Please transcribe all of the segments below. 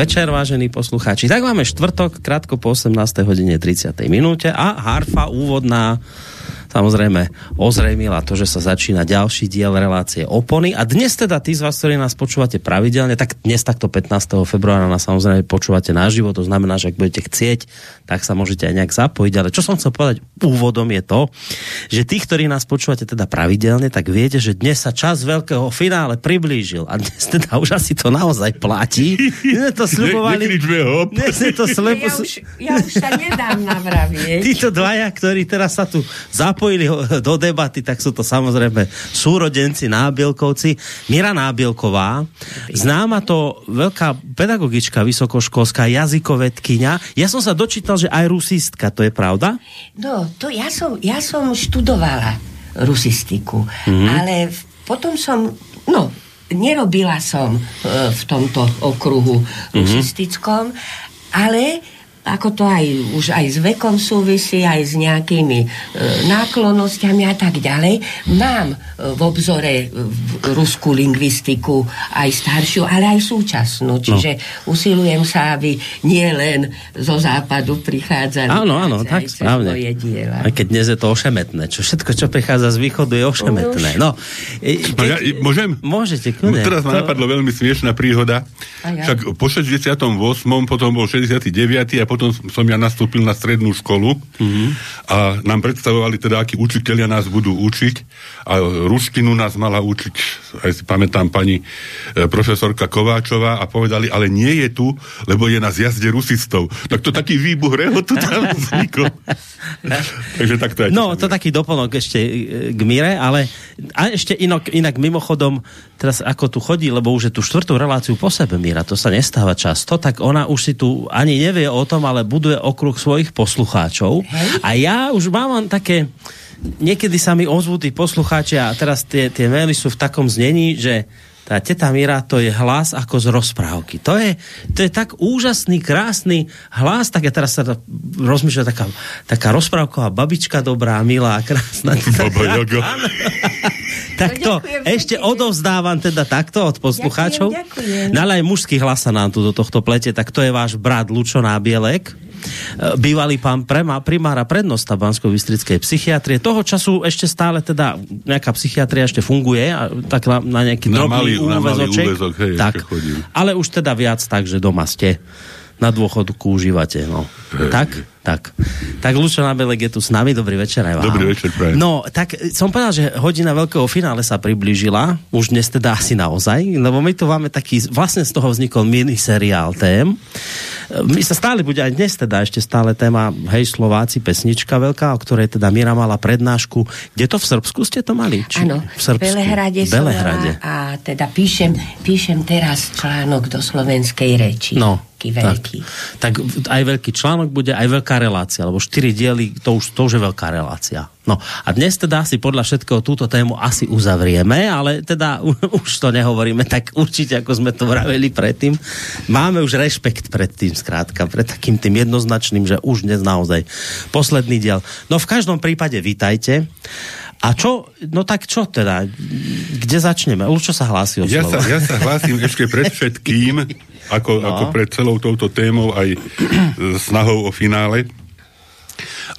Večer, vážení poslucháči. Tak máme štvrtok, krátko po 18. hodine 30. minúte a harfa úvodná samozrejme ozrejmila to, že sa začína ďalší diel relácie Opony. A dnes teda tí z vás, ktorí nás počúvate pravidelne, tak dnes takto 15. februára nás samozrejme počúvate naživo, to znamená, že ak budete chcieť, tak sa môžete aj nejak zapojiť. Ale čo som chcel povedať úvodom je to, že tí, ktorí nás počúvate teda pravidelne, tak viete, že dnes sa čas veľkého finále priblížil. A dnes teda už asi to naozaj platí. Dnes to slibovali. Dnes to slibu... Ja už, ja už sa nedám navravieť. Títo dvaja, ktorí teraz sa tu zapojili zapojili do debaty, tak sú to samozrejme súrodenci Nábielkovci. Mira Nábielková, známa to veľká pedagogička vysokoškolská, jazykovedkynia. Ja som sa dočítal, že aj rusistka, to je pravda? No, to ja som, ja som študovala rusistiku, mm-hmm. ale potom som, no, nerobila som e, v tomto okruhu mm-hmm. rusistickom, ale ako to aj už aj s vekom súvisí, aj s nejakými e, náklonnosťami a tak ďalej. Mám e, v obzore e, ruskú lingvistiku aj staršiu, ale aj súčasnú. No. Čiže no. usilujem sa, aby nie len zo západu prichádzali áno, áno, tak správne. diela. Aj keď dnes je to ošemetné. Čo všetko, čo prichádza z východu, je ošemetné. No, keď... no ja, môžem? Môžete, kľudne. Teraz ma to... napadlo veľmi smiešná príhoda. Ja. Však po 68. potom bol 69. a potom som ja nastúpil na strednú školu mm-hmm. a nám predstavovali teda, akí učiteľia nás budú učiť a ruštinu nás mala učiť, aj si pamätám pani e, profesorka Kováčová a povedali, ale nie je tu, lebo je na zjazde rusistov. Tak to taký výbuch rehotu tam vznikol. Takže tak to. No, to taký doplnok ešte e, k Mire, ale a ešte inak, inak mimochodom, teraz ako tu chodí, lebo už je tu štvrtú reláciu po sebe Mira, to sa nestáva často, tak ona už si tu ani nevie o tom, ale buduje okruh svojich poslucháčov. Hej. A ja už mám také, niekedy sa mi ozvú tí poslucháči a teraz tie, tie maily sú v takom znení, že tá teta Mira to je hlas ako z rozprávky. To je, to je tak úžasný, krásny hlas, tak ja teraz sa rozmýšľam, taká, taká rozprávková babička dobrá, milá, krásna. Baba Jaga. tak to ďakujem, ešte ďakujem. odovzdávam teda takto od poslucháčov. Ďakujem, ďakujem. No ale aj mužský hlas sa nám tu do tohto plete, tak to je váš brat Lučo Nábielek bývalý pán primára prednosta bansko bystrickej psychiatrie. Toho času ešte stále teda nejaká psychiatria ešte funguje, a tak na, na nejaký na drobný malý, úvezoček. Na úvezok, hej, tak, ale už teda viac tak, že doma ste na dôchodku užívate. No. Hej. Tak? Tak. Tak Lučo Nabelek je tu s nami. Dobrý večer aj vám. Dobrý večer, prajem. No, tak som povedal, že hodina veľkého finále sa priblížila. Už dnes teda asi naozaj. Lebo my tu máme taký, vlastne z toho vznikol miniseriál tém. My sa stále bude aj dnes teda ešte stále téma Hej Slováci, pesnička veľká, o ktorej teda Mira mala prednášku. Kde to v Srbsku ste to mali? Áno, v Srbsku. Belehrade, Belehrade. A teda píšem, píšem teraz článok do slovenskej reči. No, veľký. Tak, tak aj veľký článok bude, aj veľká relácia, lebo štyri diely, to už, to už je veľká relácia. No a dnes teda si podľa všetkého túto tému asi uzavrieme, ale teda už to nehovoríme tak určite, ako sme to vraveli predtým. Máme už rešpekt pred tým, skrátka, pred takým tým jednoznačným, že už dnes naozaj posledný diel. No v každom prípade vítajte. A čo, no tak čo teda? Kde začneme? Už čo sa hlási o ja sa, ja sa hlásim ešte pred všetkým, ako, no. ako pred celou touto témou aj snahou o finále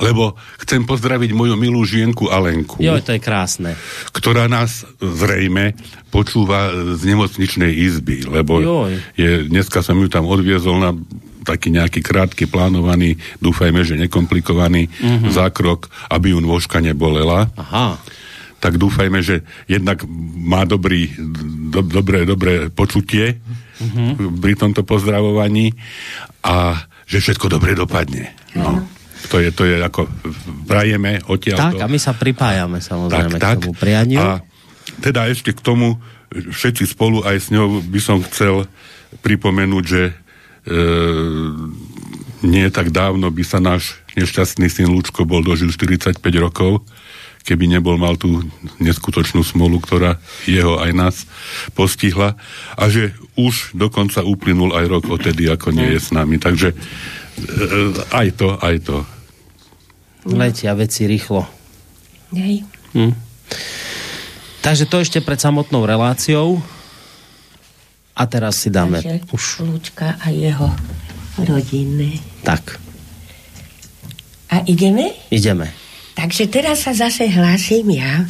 lebo chcem pozdraviť moju milú žienku Alenku. Jo, to je krásne. Ktorá nás zrejme počúva z nemocničnej izby, lebo je, dneska som ju tam odviezol na taký nejaký krátky plánovaný, dúfajme, že nekomplikovaný uh-huh. zákrok, aby ju nôžka nebolela. Aha. Tak dúfajme, že jednak má dobrý, do, dobré, dobré počutie uh-huh. pri tomto pozdravovaní a že všetko dobre dopadne. No. To je, to je ako prajeme odtiaľ. Tak, to. a my sa pripájame samozrejme tak, k tomu prianiu. A teda ešte k tomu, všetci spolu aj s ňou by som chcel pripomenúť, že e, nie tak dávno by sa náš nešťastný syn Lučko bol dožil 45 rokov, keby nebol mal tú neskutočnú smolu, ktorá jeho aj nás postihla a že už dokonca uplynul aj rok odtedy, ako nie je s nami. Takže E, aj to, aj to. Letia veci rýchlo. Hej. Hm. Takže to ešte pred samotnou reláciou. A teraz si dáme Takže už... Lúčka a jeho rodinné. Tak, A ideme? ideme. Takže teraz sa zase hlásim ja e,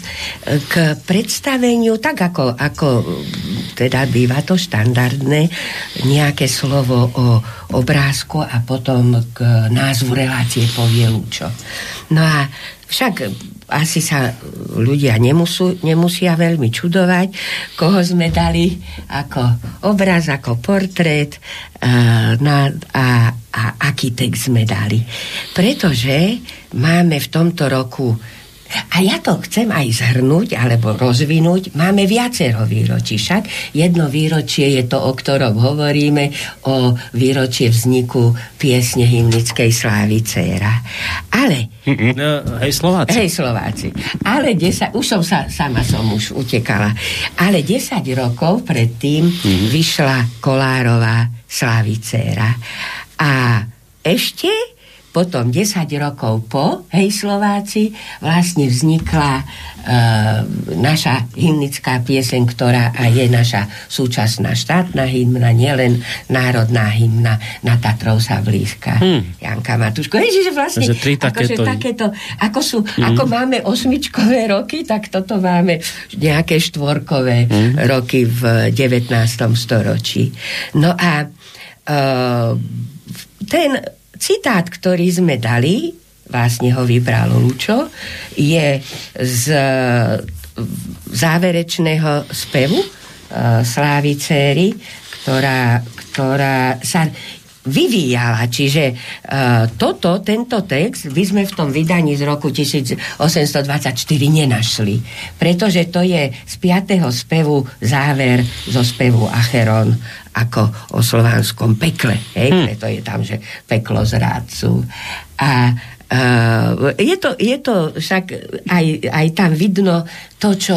k predstaveniu, tak ako, ako mm, teda býva to štandardné, nejaké slovo o obrázku a potom k názvu relácie povie Lúčo. No a však asi sa ľudia nemusú, nemusia veľmi čudovať, koho sme dali ako obraz, ako portrét a, na, a, a aký text sme dali. Pretože máme v tomto roku a ja to chcem aj zhrnúť alebo rozvinúť. Máme viacero výročí. Však jedno výročie je to, o ktorom hovoríme, o výročie vzniku piesne hymnickej slávy Céra. Ale... No, hej, Slováci. Hej, Slováci. Ale 10, už som sa, sama som už utekala. Ale 10 rokov predtým mm-hmm. vyšla Kolárová Slavicéra. A ešte potom 10 rokov po, hej Slováci, vlastne vznikla e, naša hymnická pieseň, ktorá a je naša súčasná štátna hymna, nielen národná hymna na Tatrov sa blízka. Hmm. Janka Matuško. Hej, že vlastne tri akože takéto... takéto, ako, sú, Hmm. ako máme osmičkové roky, tak toto máme nejaké štvorkové Hmm. roky v 19. storočí. No a e, ten citát, ktorý sme dali, vlastne ho vybral Lučo, je z záverečného spevu uh, Slávy Céry, ktorá, ktorá sa vyvíjala. Čiže uh, toto, tento text by sme v tom vydaní z roku 1824 nenašli. Pretože to je z 5. spevu záver zo spevu Acheron ako o slovanskom pekle. Hej? Hmm. Preto je tam, že peklo zrádcu. A Uh, je, to, je to však aj, aj tam vidno to, čo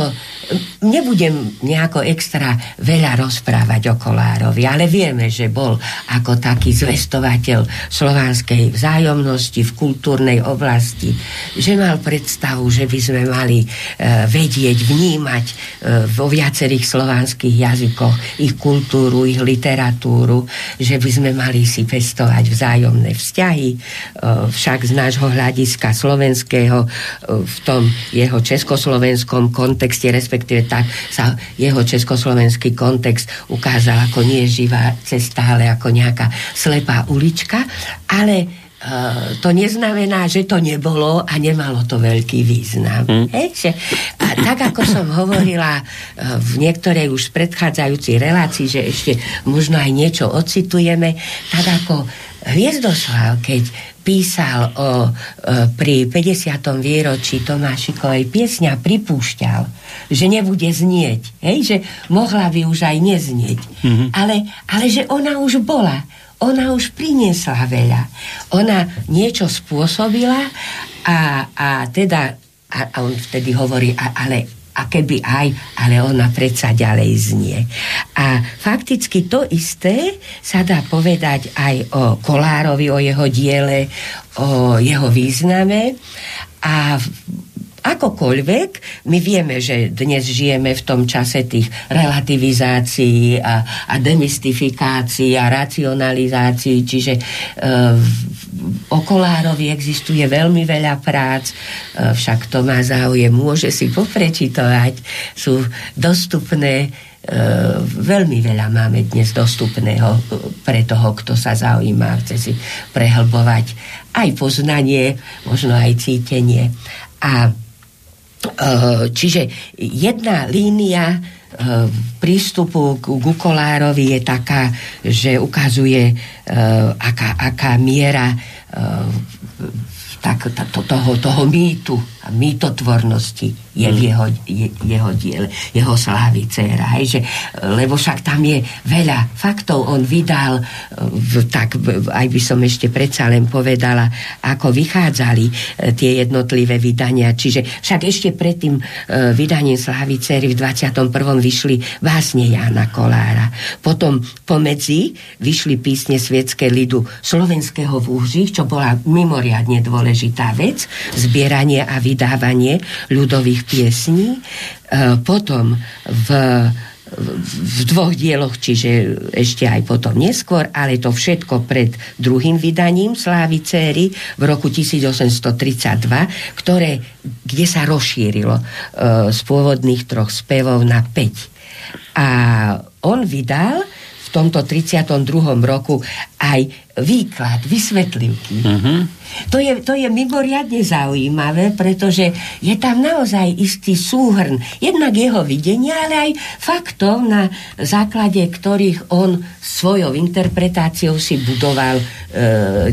nebudem nejako extra veľa rozprávať o Kolárovi, ale vieme, že bol ako taký zvestovateľ slovanskej vzájomnosti v kultúrnej oblasti, že mal predstavu, že by sme mali uh, vedieť, vnímať uh, vo viacerých slovanských jazykoch ich kultúru, ich literatúru, že by sme mali si pestovať vzájomné vzťahy, uh, však z nášho hľadiska slovenského v tom jeho československom kontexte, respektíve tak sa jeho československý kontext ukázal ako nie živá cesta, ale ako nejaká slepá ulička, ale Uh, to neznamená, že to nebolo a nemalo to veľký význam. Mm. Hej, a tak ako som hovorila uh, v niektorej už predchádzajúcej relácii, že ešte možno aj niečo ocitujeme, tak ako Hviezdoslav, keď písal o, e, pri 50. výročí Tomášikovej piesňa, pripúšťal, že nebude znieť. Hej, že mohla by už aj neznieť. Mm-hmm. Ale, ale že ona už bola. Ona už priniesla veľa. Ona niečo spôsobila a, a teda a, a on vtedy hovorí, a, ale a keby aj, ale ona predsa ďalej znie. A fakticky to isté sa dá povedať aj o Kolárovi, o jeho diele, o jeho význame a akokoľvek, my vieme, že dnes žijeme v tom čase tých relativizácií a, a demystifikácií a racionalizácií, čiže e, o Kolárovi existuje veľmi veľa prác, e, však to má záujem, môže si poprečitovať, sú dostupné Uh, veľmi veľa máme dnes dostupného pre toho, kto sa zaujíma, chce si prehlbovať aj poznanie, možno aj cítenie. A čiže jedna línia uh, prístupu k Gukolárovi je taká, že ukazuje, aká, aká miera tak, to, toho, toho mýtu a mýtotvornosti je v jeho, je, jeho diele, jeho slávy dcera. Hej, že, lebo však tam je veľa faktov. On vydal, v, tak aj by som ešte predsa len povedala, ako vychádzali tie jednotlivé vydania. Čiže však ešte pred tým vydaním slávy dcery v 21. vyšli básne Jána Kolára. Potom pomedzi vyšli písne svietské lidu slovenského v Úžich, čo bola mimoriadne dôležitá vec, zbieranie a vydávanie ľudových piesní. E, potom v v dvoch dieloch, čiže ešte aj potom neskôr, ale to všetko pred druhým vydaním Slávy Céry v roku 1832, ktoré, kde sa rozšírilo uh, z pôvodných troch spevov na 5. A on vydal tomto 32. roku aj výklad, vysvetlivky. Uh-huh. To, je, to je mimoriadne zaujímavé, pretože je tam naozaj istý súhrn jednak jeho videnia, ale aj faktov, na základe ktorých on svojou interpretáciou si budoval e,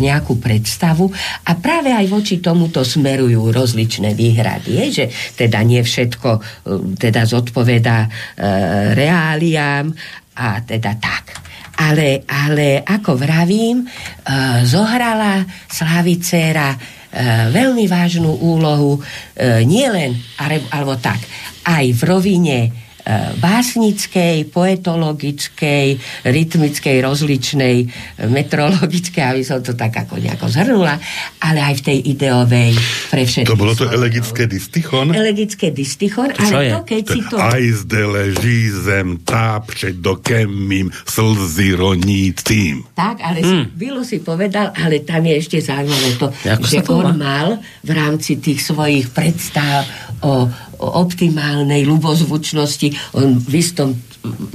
nejakú predstavu a práve aj voči tomuto smerujú rozličné výhrady, je, že teda nie všetko e, teda zodpovedá e, reáliám a teda tak. Ale, ale ako vravím, uh, zohrala Slavicéra uh, veľmi vážnu úlohu uh, nielen, alebo tak, aj v rovine E, básnickej, poetologickej, rytmickej, rozličnej, metrologickej, aby som to tak ako nejako zhrnula, ale aj v tej ideovej pre všetkých. To bolo to elegické distichon? Elegické distichon, to ale je? to, keď to si to... Aj zde leží zem tápče do kemím slzy ronícím. Tak, ale hmm. Bilo si povedal, ale tam je ešte zaujímavé to, Jako že on mal v rámci tých svojich predstav o optimálnej ľubozvučnosti, on v istom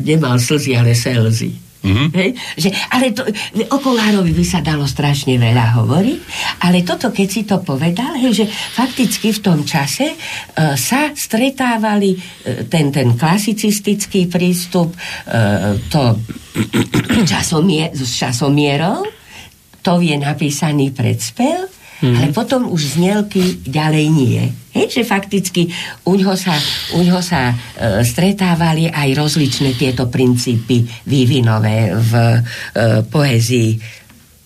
nemal slzy, ale selzy. Mm-hmm. Hej? Že, ale to, o Kolárovi by sa dalo strašne veľa hovoriť, ale toto, keď si to povedal, hej, že fakticky v tom čase uh, sa stretávali uh, ten, ten klasicistický prístup, uh, to časomie, s časomierou, to je napísaný predspev, mm. ale potom už znielky ďalej nie. Hej, že fakticky u ňoho sa, u ňoho sa e, stretávali aj rozličné tieto princípy vývinové v e, poezii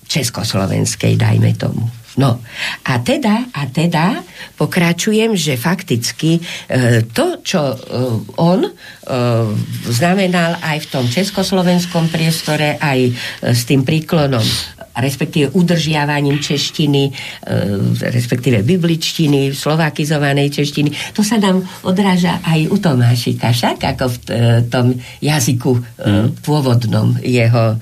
československej, dajme tomu. No a teda, a teda pokračujem, že fakticky e, to, čo e, on e, znamenal aj v tom československom priestore, aj e, s tým príklonom respektíve udržiavaním češtiny, e, respektíve bibličtiny, slovakizovanej češtiny. To sa nám odráža aj u Tomášika, však ako v e, tom jazyku mm. pôvodnom jeho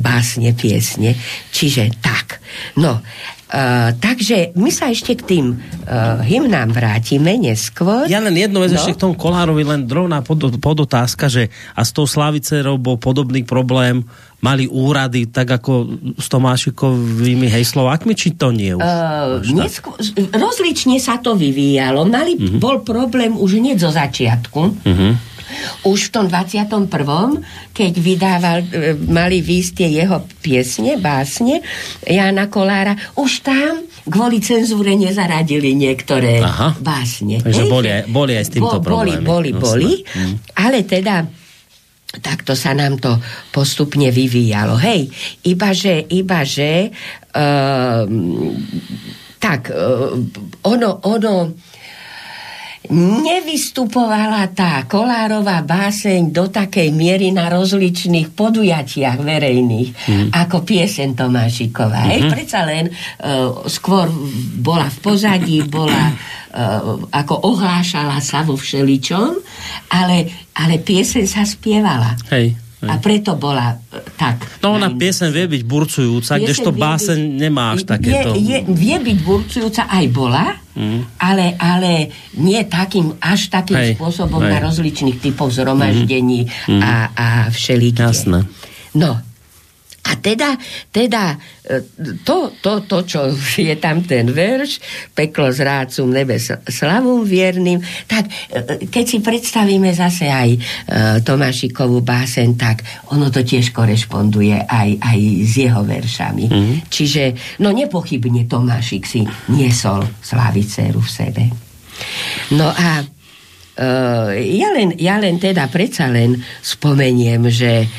básne, piesne. Čiže tak. No, Uh, takže my sa ešte k tým uh, hymnám vrátime neskôr. Ja len jednu vec no. ešte k tomu Kolárovi, len drobná pod, podotázka, že a s tou Slavicerou bol podobný problém, mali úrady tak ako s Tomášikovými hej Slovákmi, či to nie? Už, uh, neskôr, rozlične sa to vyvíjalo. Mali, uh-huh. Bol problém už hneď zo začiatku. Uh-huh už v tom 21. keď vydával, e, mali výsť tie jeho piesne, básne Jana Kolára, už tam kvôli cenzúre nezaradili niektoré Aha. básne. Takže boli, boli aj s týmto Bo, problémy. Boli, boli, boli, mm. ale teda takto sa nám to postupne vyvíjalo. Hej, ibaže, ibaže uh, tak uh, ono, ono nevystupovala tá Kolárová báseň do takej miery na rozličných podujatiach verejných, mm. ako piesen Tomášiková. Mm-hmm. predsa len uh, skôr bola v pozadí, bola uh, ako ohlášala sa vo všeličom, ale, ale piesen sa spievala. Hej. A preto bola e, tak. No ona piesen vie byť burcujúca, kdežto báseň nemá až takéto... Je, je, vie byť burcujúca, aj bola, mm. ale, ale nie takým, až takým hej, spôsobom hej. na rozličných typov zhromaždení mm. a, a všelikde. Jasné. No, a teda, teda e, to, to, to, čo je tam ten verš, peklo z rácum nebe slavom vierným, tak e, keď si predstavíme zase aj e, Tomášikovú básen, tak ono to tiež korešponduje aj, aj s jeho veršami. Mm-hmm. Čiže, no nepochybne Tomášik si niesol Slaviceru v sebe. No a uh, ja, len, ja len teda predsa len spomeniem, že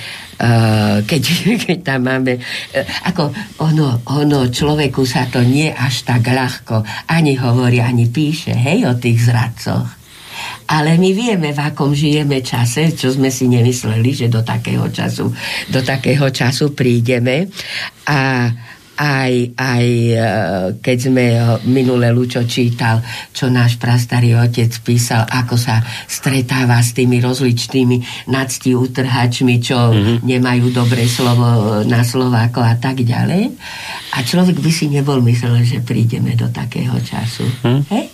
keď, keď tam máme, uh, ako ono, ono, človeku sa to nie až tak ľahko ani hovorí, ani píše, hej, o tých zradcoch. Ale my vieme, v akom žijeme čase, čo sme si nemysleli, že do takého času, do takého času prídeme. A aj, aj e, keď sme minulé Lučo čítal, čo náš prastarý otec písal, ako sa stretáva s tými rozličnými nadsti utrhačmi, čo mm-hmm. nemajú dobré slovo na Slováko a tak ďalej. A človek by si nebol myslel, že prídeme do takého času. Mm. Hej?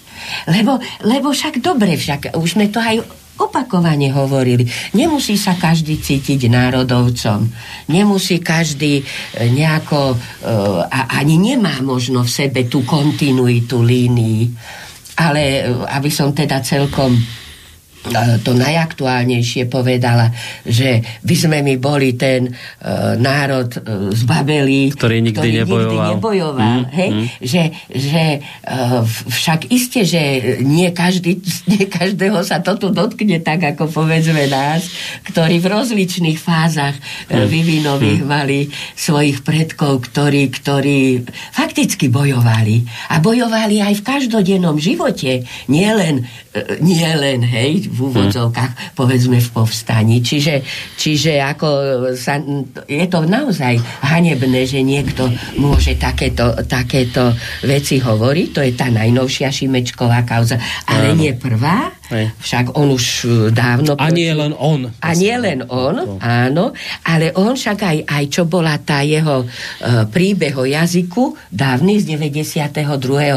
Lebo, lebo však dobre, však už sme to aj opakovane hovorili. Nemusí sa každý cítiť národovcom. Nemusí každý e, nejako, e, a ani nemá možno v sebe tú kontinuitu línii. Ale e, aby som teda celkom to najaktuálnejšie povedala, že by sme my boli ten uh, národ uh, z Babeli, ktorý nikdy ktorý nebojoval. Nikdy nebojoval mm, hej? Mm. Že, že uh, však iste, že nie, každý, nie každého sa to tu dotkne tak, ako povedzme nás, ktorí v rozličných fázach mm. vyvinových mm. mali svojich predkov, ktorí, ktorí fakticky bojovali. A bojovali aj v každodennom živote. Nie len, nie len hej, v úvodzovkách, hmm. povedzme v povstaní. Čiže, čiže ako sa, je to naozaj hanebné, že niekto môže takéto, takéto veci hovoriť. To je tá najnovšia Šimečková kauza. Ale nie prvá, však on už e, dávno... A nie len on. A nie len on, áno, ale on však aj, aj čo bola tá jeho uh, príbeh o jazyku dávny z 92.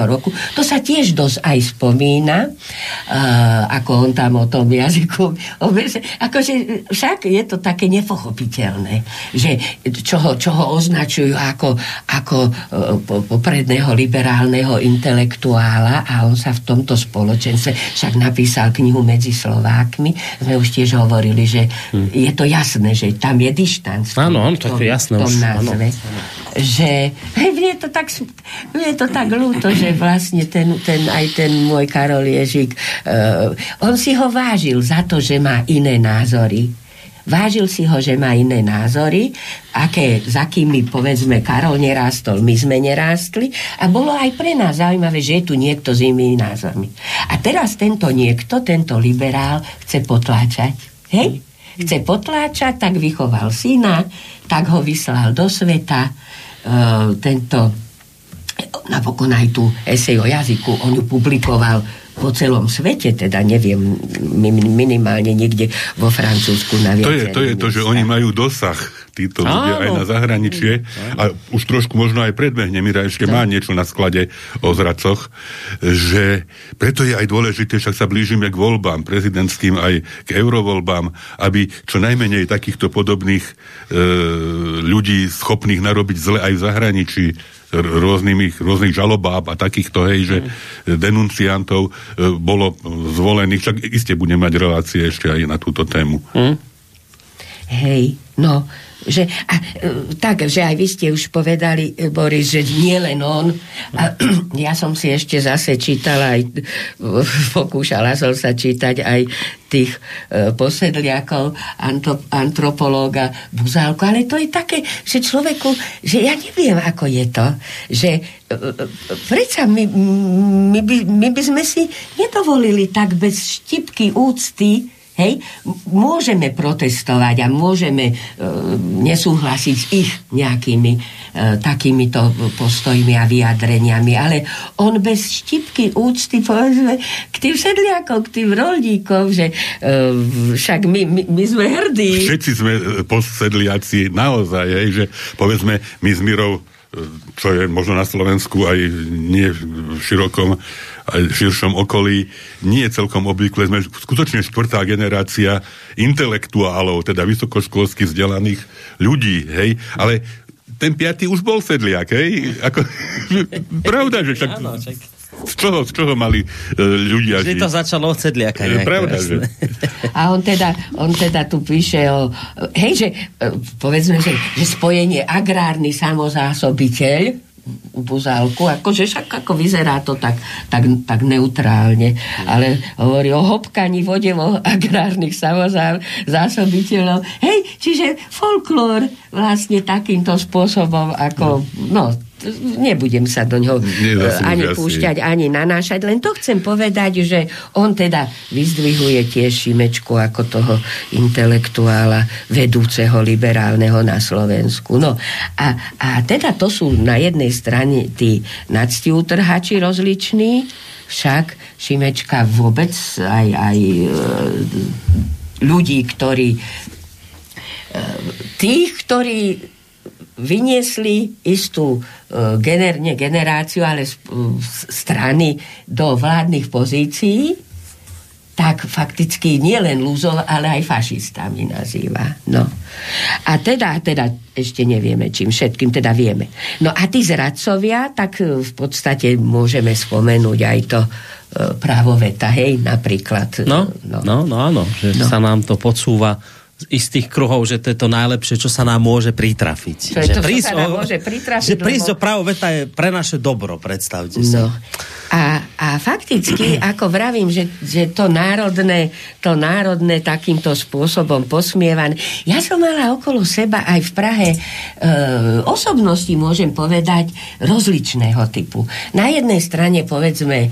roku, to sa tiež dosť aj spomína, uh, ako on tam o tom jazyku... Akože však je to také nepochopiteľné, že čo ho, čo ho označujú ako, ako uh, popredného liberálneho intelektuála a on sa v tomto spoločenstve však napísal napísal knihu medzi Slovákmi, sme už tiež hovorili, že hmm. je to jasné, že tam je dištanc. Áno, on to je jasné. Tom už, názve. Áno. Že hej, mne, to tak, mne to tak ľúto, že vlastne ten, ten, aj ten môj Karol Ježik, uh, on si ho vážil za to, že má iné názory Vážil si ho, že má iné názory, aké, za kými, povedzme, Karol nerástol, my sme nerástli a bolo aj pre nás zaujímavé, že je tu niekto s inými názormi. A teraz tento niekto, tento liberál chce potláčať. Hej? Chce potláčať, tak vychoval syna, tak ho vyslal do sveta. Uh, tento napokon aj tú esej o jazyku, on ju publikoval po celom svete, teda neviem, minimálne niekde vo Francúzsku na To je to, je to že oni majú dosah títo ľudia aj na zahraničie. A už trošku možno aj predbehne, Mira ešte má niečo na sklade o zracoch, že preto je aj dôležité, však sa blížime k voľbám prezidentským aj k eurovoľbám, aby čo najmenej takýchto podobných e, ľudí schopných narobiť zle aj v zahraničí rôznych, rôznych žalobáb a takýchto, hej, že mm. denunciantov e, bolo zvolených, však iste budeme mať relácie ešte aj na túto tému. Mm. Hej, no, že, a, e, tak, že aj vy ste už povedali, e, Boris, že nie len on. A, ja som si ešte zase čítala aj, pokúšala som sa čítať aj tých e, posedliakov, antop, antropológa Buzálku, ale to je také, že človeku, že ja neviem, ako je to, že e, e predsa my, my, by, my by sme si nedovolili tak bez štipky úcty Hej? Môžeme protestovať a môžeme e, nesúhlasiť s ich nejakými e, takýmito postojmi a vyjadreniami, ale on bez štipky úcty povedzme k tým sedliakom, k tým rolníkom, že e, však my, my, my sme hrdí. Všetci sme e, postsedliaci naozaj, hej, že povedzme my s Mirou čo je možno na Slovensku aj nie v širokom, v širšom okolí, nie je celkom obvykle. Sme skutočne štvrtá generácia intelektuálov, teda vysokoškolsky vzdelaných ľudí, hej, ale ten piatý už bol sedliak, hej? Ako, pravda, že však... Áno, čak z čoho, z čoho mali uh, ľudia Že to začalo od sedliaka. Je pravda, že... A on teda, on teda tu píše o... Hej, že e, povedzme, že, že spojenie agrárny samozásobiteľ buzálku, akože však ako vyzerá to tak, tak, tak neutrálne, ale hovorí o hopkaní vodevo agrárnych samozám zásobiteľov. Hej, čiže folklór vlastne takýmto spôsobom, ako, no, nebudem sa do ňoho ani púšťať, ani nanášať, len to chcem povedať, že on teda vyzdvihuje tiež Šimečku ako toho intelektuála vedúceho liberálneho na Slovensku. No a, a teda to sú na jednej strane tí nadsti utrhači rozliční, však Šimečka vôbec aj, aj e, ľudí, ktorí e, tých, ktorí vyniesli istú uh, gener, nie generáciu, ale uh, strany do vládnych pozícií, tak fakticky nie len lúzov, ale aj fašistami nazýva. No. A teda, teda ešte nevieme čím všetkým, teda vieme. No a tí zradcovia, tak e, v podstate môžeme spomenúť aj to právo veta, hej, napríklad. No, no, no, no áno, že no. sa nám to podsúva z istých kruhov, že to je to najlepšie, čo sa nám môže pritrafiť. Čo je to, prísť čo sa nám môže pritrafiť? Že prísť lebo... právo veta je pre naše dobro, predstavte si. No. A, a fakticky, ako vravím, že, že to národné, to národné takýmto spôsobom posmievané. Ja som mala okolo seba aj v Prahe e, osobnosti, môžem povedať, rozličného typu. Na jednej strane, povedzme, e,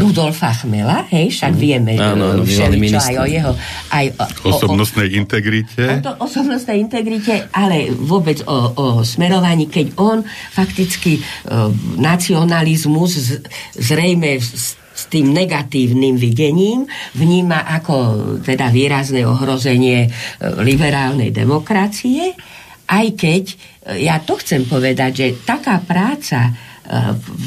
Rudolfa Chmela, hej, však mhm. vieme áno, áno, všeličo aj o jeho... Aj o, osobnostnej o, integrite. O to osobnostnej integrite, ale vôbec o, o smerovaní, keď on fakticky e, nacionalizmus z, zrejme s, s tým negatívnym videním vníma ako teda výrazné ohrozenie e, liberálnej demokracie, aj keď, e, ja to chcem povedať, že taká práca e,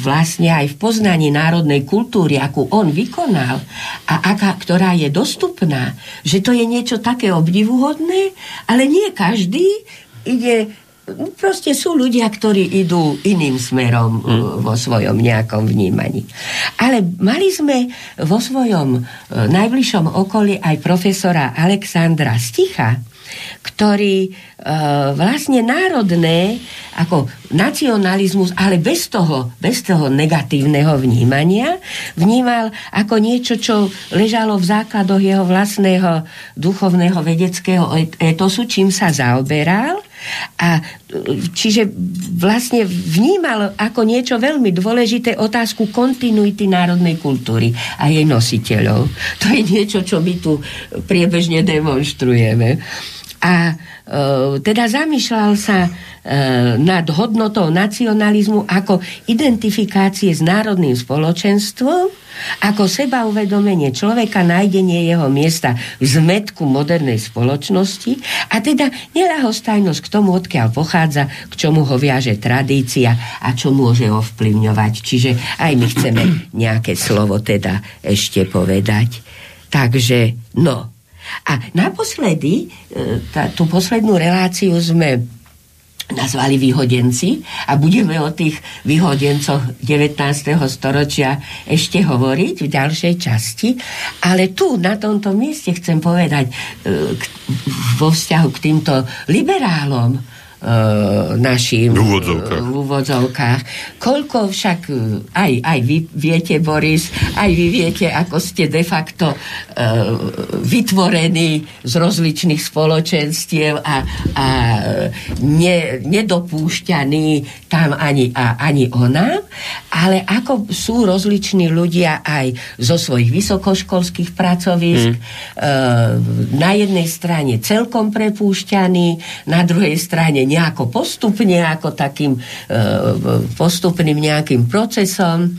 vlastne aj v poznaní národnej kultúry, akú on vykonal a aká, ktorá je dostupná, že to je niečo také obdivuhodné, ale nie každý ide proste sú ľudia, ktorí idú iným smerom hmm. vo svojom nejakom vnímaní. Ale mali sme vo svojom e, najbližšom okolí aj profesora Alexandra Sticha, ktorý e, vlastne národné, ako nacionalizmus, ale bez toho, bez toho negatívneho vnímania, vnímal ako niečo, čo ležalo v základoch jeho vlastného duchovného vedeckého etosu, čím sa zaoberal a čiže vlastne vnímal ako niečo veľmi dôležité otázku kontinuity národnej kultúry a jej nositeľov. To je niečo, čo my tu priebežne demonstrujeme. A e, teda zamýšľal sa E, nad hodnotou nacionalizmu ako identifikácie s národným spoločenstvom, ako seba uvedomenie človeka, nájdenie jeho miesta v zmetku modernej spoločnosti a teda nelahostajnosť k tomu, odkiaľ pochádza, k čomu ho viaže tradícia a čo môže ovplyvňovať. Čiže aj my chceme nejaké slovo teda ešte povedať. Takže, no. A naposledy, e, tá, tú poslednú reláciu sme nazvali vyhodenci a budeme o tých vyhodencoch 19. storočia ešte hovoriť v ďalšej časti, ale tu na tomto mieste chcem povedať e, vo vzťahu k týmto liberálom, našim v úvodzovkách. v úvodzovkách. Koľko však e, aj, aj vy viete, Boris, aj vy viete, ako ste de facto uh, vytvorení z rozličných spoločenstiev a, a ne, nedopúšťaní tam ani, a, ani o nám, ale ako sú rozliční ľudia aj zo svojich vysokoškolských pracovisk, mm. uh, na jednej strane celkom prepúšťaní, na druhej strane nejako postupne, ako takým e, postupným nejakým procesom. E,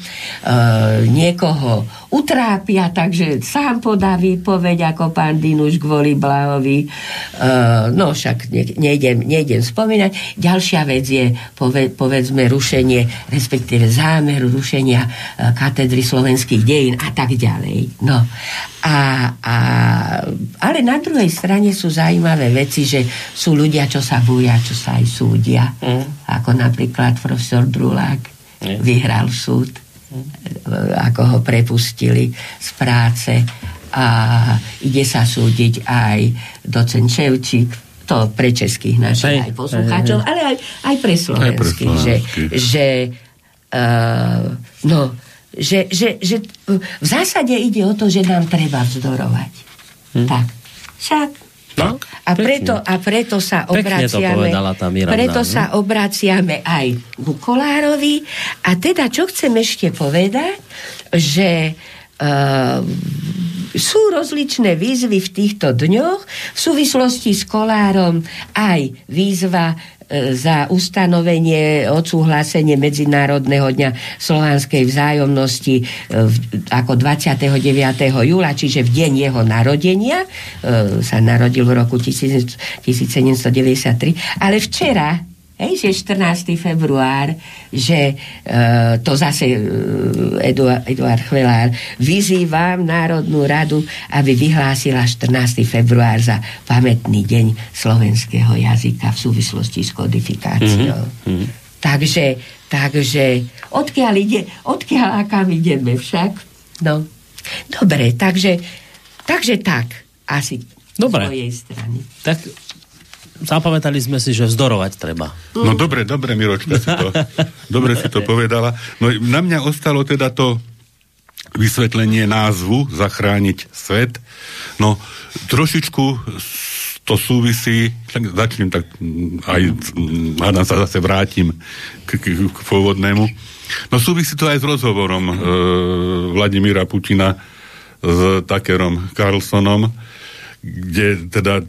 niekoho utrápia, takže sám podá výpoveď ako pán Dinuš kvôli Blahovi. E, no však ne, nejdem, nejdem spomínať. Ďalšia vec je pove, povedzme rušenie, respektíve zámer rušenia e, katedry slovenských dejín a tak ďalej. No. A, a, ale na druhej strane sú zaujímavé veci, že sú ľudia, čo sa búja, čo sa aj súdia. Mm. Ako napríklad profesor Drulák mm. vyhral súd. Ako ho prepustili z práce a ide sa súdiť aj docent Čevčík, to pre českých našich aj poslucháčov, ale aj, aj pre slovenských, že, že uh, no, že, že, že v zásade ide o to, že nám treba vzdorovať. Hm. Tak. Však. A preto, a preto sa obraciame, preto no? sa obraciame aj ku Kolárovi. A teda, čo chcem ešte povedať, že uh, sú rozličné výzvy v týchto dňoch. V súvislosti s Kolárom aj výzva za ustanovenie, odsúhlasenie Medzinárodného dňa slovanskej vzájomnosti e, ako 29. júla, čiže v deň jeho narodenia, e, sa narodil v roku 1793, ale včera Hej, že 14. február, že e, to zase e, Eduard, Eduard Chvelár vyzývam Národnú radu, aby vyhlásila 14. február za pamätný deň slovenského jazyka v súvislosti s kodifikáciou. Mm-hmm. Takže, takže odkiaľ ide, odkiaľ a kam ideme však? No, dobre, takže, takže tak, asi Dobre. z mojej strany. Tak zapamätali sme si, že vzdorovať treba. No dobre, dobre, Miročka si to, dobre si to povedala. No na mňa ostalo teda to vysvetlenie názvu Zachrániť svet. No trošičku to súvisí, tak začnem tak aj, hádam sa zase vrátim k, k, k pôvodnému. No súvisí to aj s rozhovorom e, Vladimíra Putina s Takerom Carlsonom, kde teda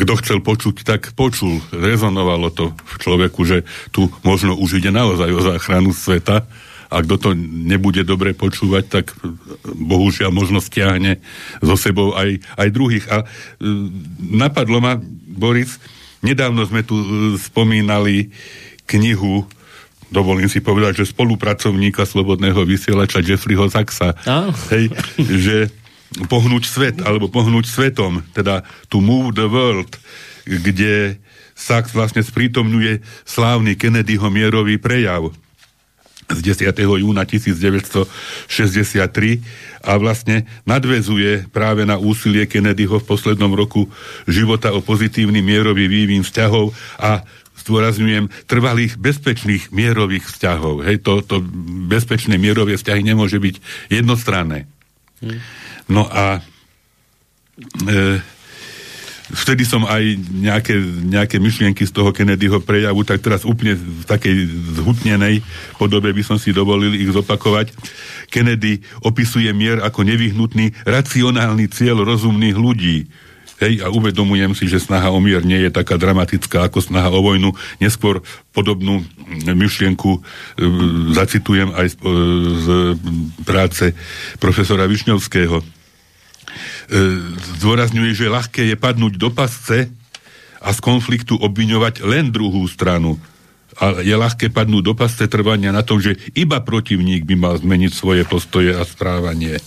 kto chcel počuť, tak počul. Rezonovalo to v človeku, že tu možno už ide naozaj o záchranu sveta a kto to nebude dobre počúvať, tak bohužiaľ možno stiahne so sebou aj, aj druhých. A e, napadlo ma, Boris, nedávno sme tu e, spomínali knihu dovolím si povedať, že spolupracovníka Slobodného vysielača Jeffreyho Zaxa. Hej, že pohnúť svet, alebo pohnúť svetom, teda to move the world, kde Sachs vlastne sprítomňuje slávny Kennedyho mierový prejav z 10. júna 1963 a vlastne nadvezuje práve na úsilie Kennedyho v poslednom roku života o pozitívny mierový vývin vzťahov a zdôrazňujem, trvalých bezpečných mierových vzťahov. Hej, to, to bezpečné mierové vzťahy nemôže byť jednostranné. Hmm. No a e, vtedy som aj nejaké, nejaké myšlienky z toho Kennedyho prejavu, tak teraz úplne v takej zhutnenej podobe by som si dovolil ich zopakovať. Kennedy opisuje mier ako nevyhnutný racionálny cieľ rozumných ľudí. Hej, a uvedomujem si, že snaha o mier nie je taká dramatická ako snaha o vojnu. Neskôr podobnú myšlienku e, zacitujem aj z, e, z práce profesora Višňovského zdôrazňuje, že ľahké je padnúť do pasce a z konfliktu obviňovať len druhú stranu. A je ľahké padnúť do pasce trvania na tom, že iba protivník by mal zmeniť svoje postoje a správanie. E,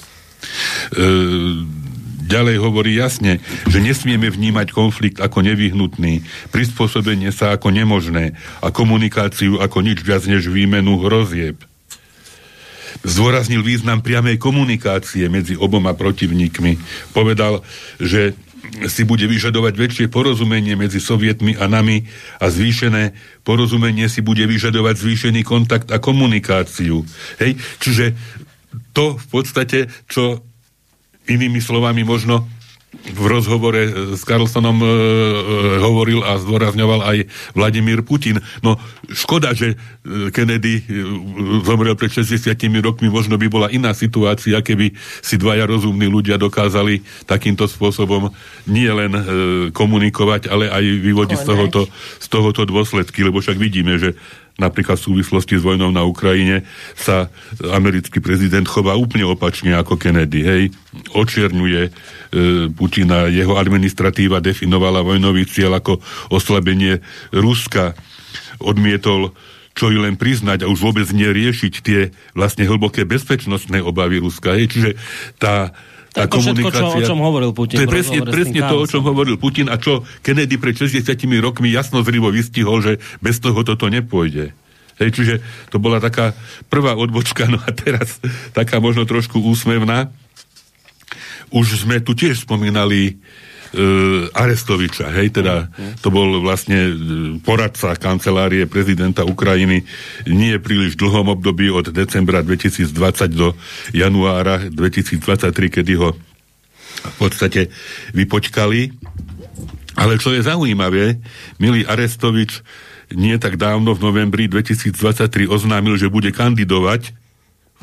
ďalej hovorí jasne, že nesmieme vnímať konflikt ako nevyhnutný, prispôsobenie sa ako nemožné a komunikáciu ako nič viac než výmenu hrozieb. Zdôraznil význam priamej komunikácie medzi oboma protivníkmi. Povedal, že si bude vyžadovať väčšie porozumenie medzi sovietmi a nami a zvýšené porozumenie si bude vyžadovať zvýšený kontakt a komunikáciu. Hej? Čiže to v podstate, čo inými slovami možno v rozhovore s Carlsonom e, e, hovoril a zdôrazňoval aj Vladimír Putin. No škoda, že e, Kennedy e, zomrel pred 60 rokmi, možno by bola iná situácia, keby si dvaja rozumní ľudia dokázali takýmto spôsobom nie len e, komunikovať, ale aj vyvodiť z tohoto, z tohoto dôsledky, lebo však vidíme, že napríklad v súvislosti s vojnou na Ukrajine sa americký prezident chová úplne opačne ako Kennedy, hej. Očierňuje e, Putina, jeho administratíva definovala vojnový cieľ ako oslabenie Ruska, odmietol čo i len priznať a už vôbec neriešiť tie vlastne hlboké bezpečnostné obavy Ruska. Hej. Čiže tá, tá to komunikácia... Všetko, čo, o čom hovoril Putin. To je presne, presne to, o čom hovoril Putin a čo Kennedy pred 60 rokmi jasno zrivo vystihol, že bez toho toto nepôjde. Hej, čiže to bola taká prvá odbočka, no a teraz taká možno trošku úsmevná. Už sme tu tiež spomínali uh, Arestoviča, hej, teda to bol vlastne e, poradca kancelárie prezidenta Ukrajiny. Nie príliš dlhom období od decembra 2020 do januára 2023, kedy ho v podstate vypočkali. Ale čo je zaujímavé, milý Arestovič nie tak dávno v novembri 2023 oznámil, že bude kandidovať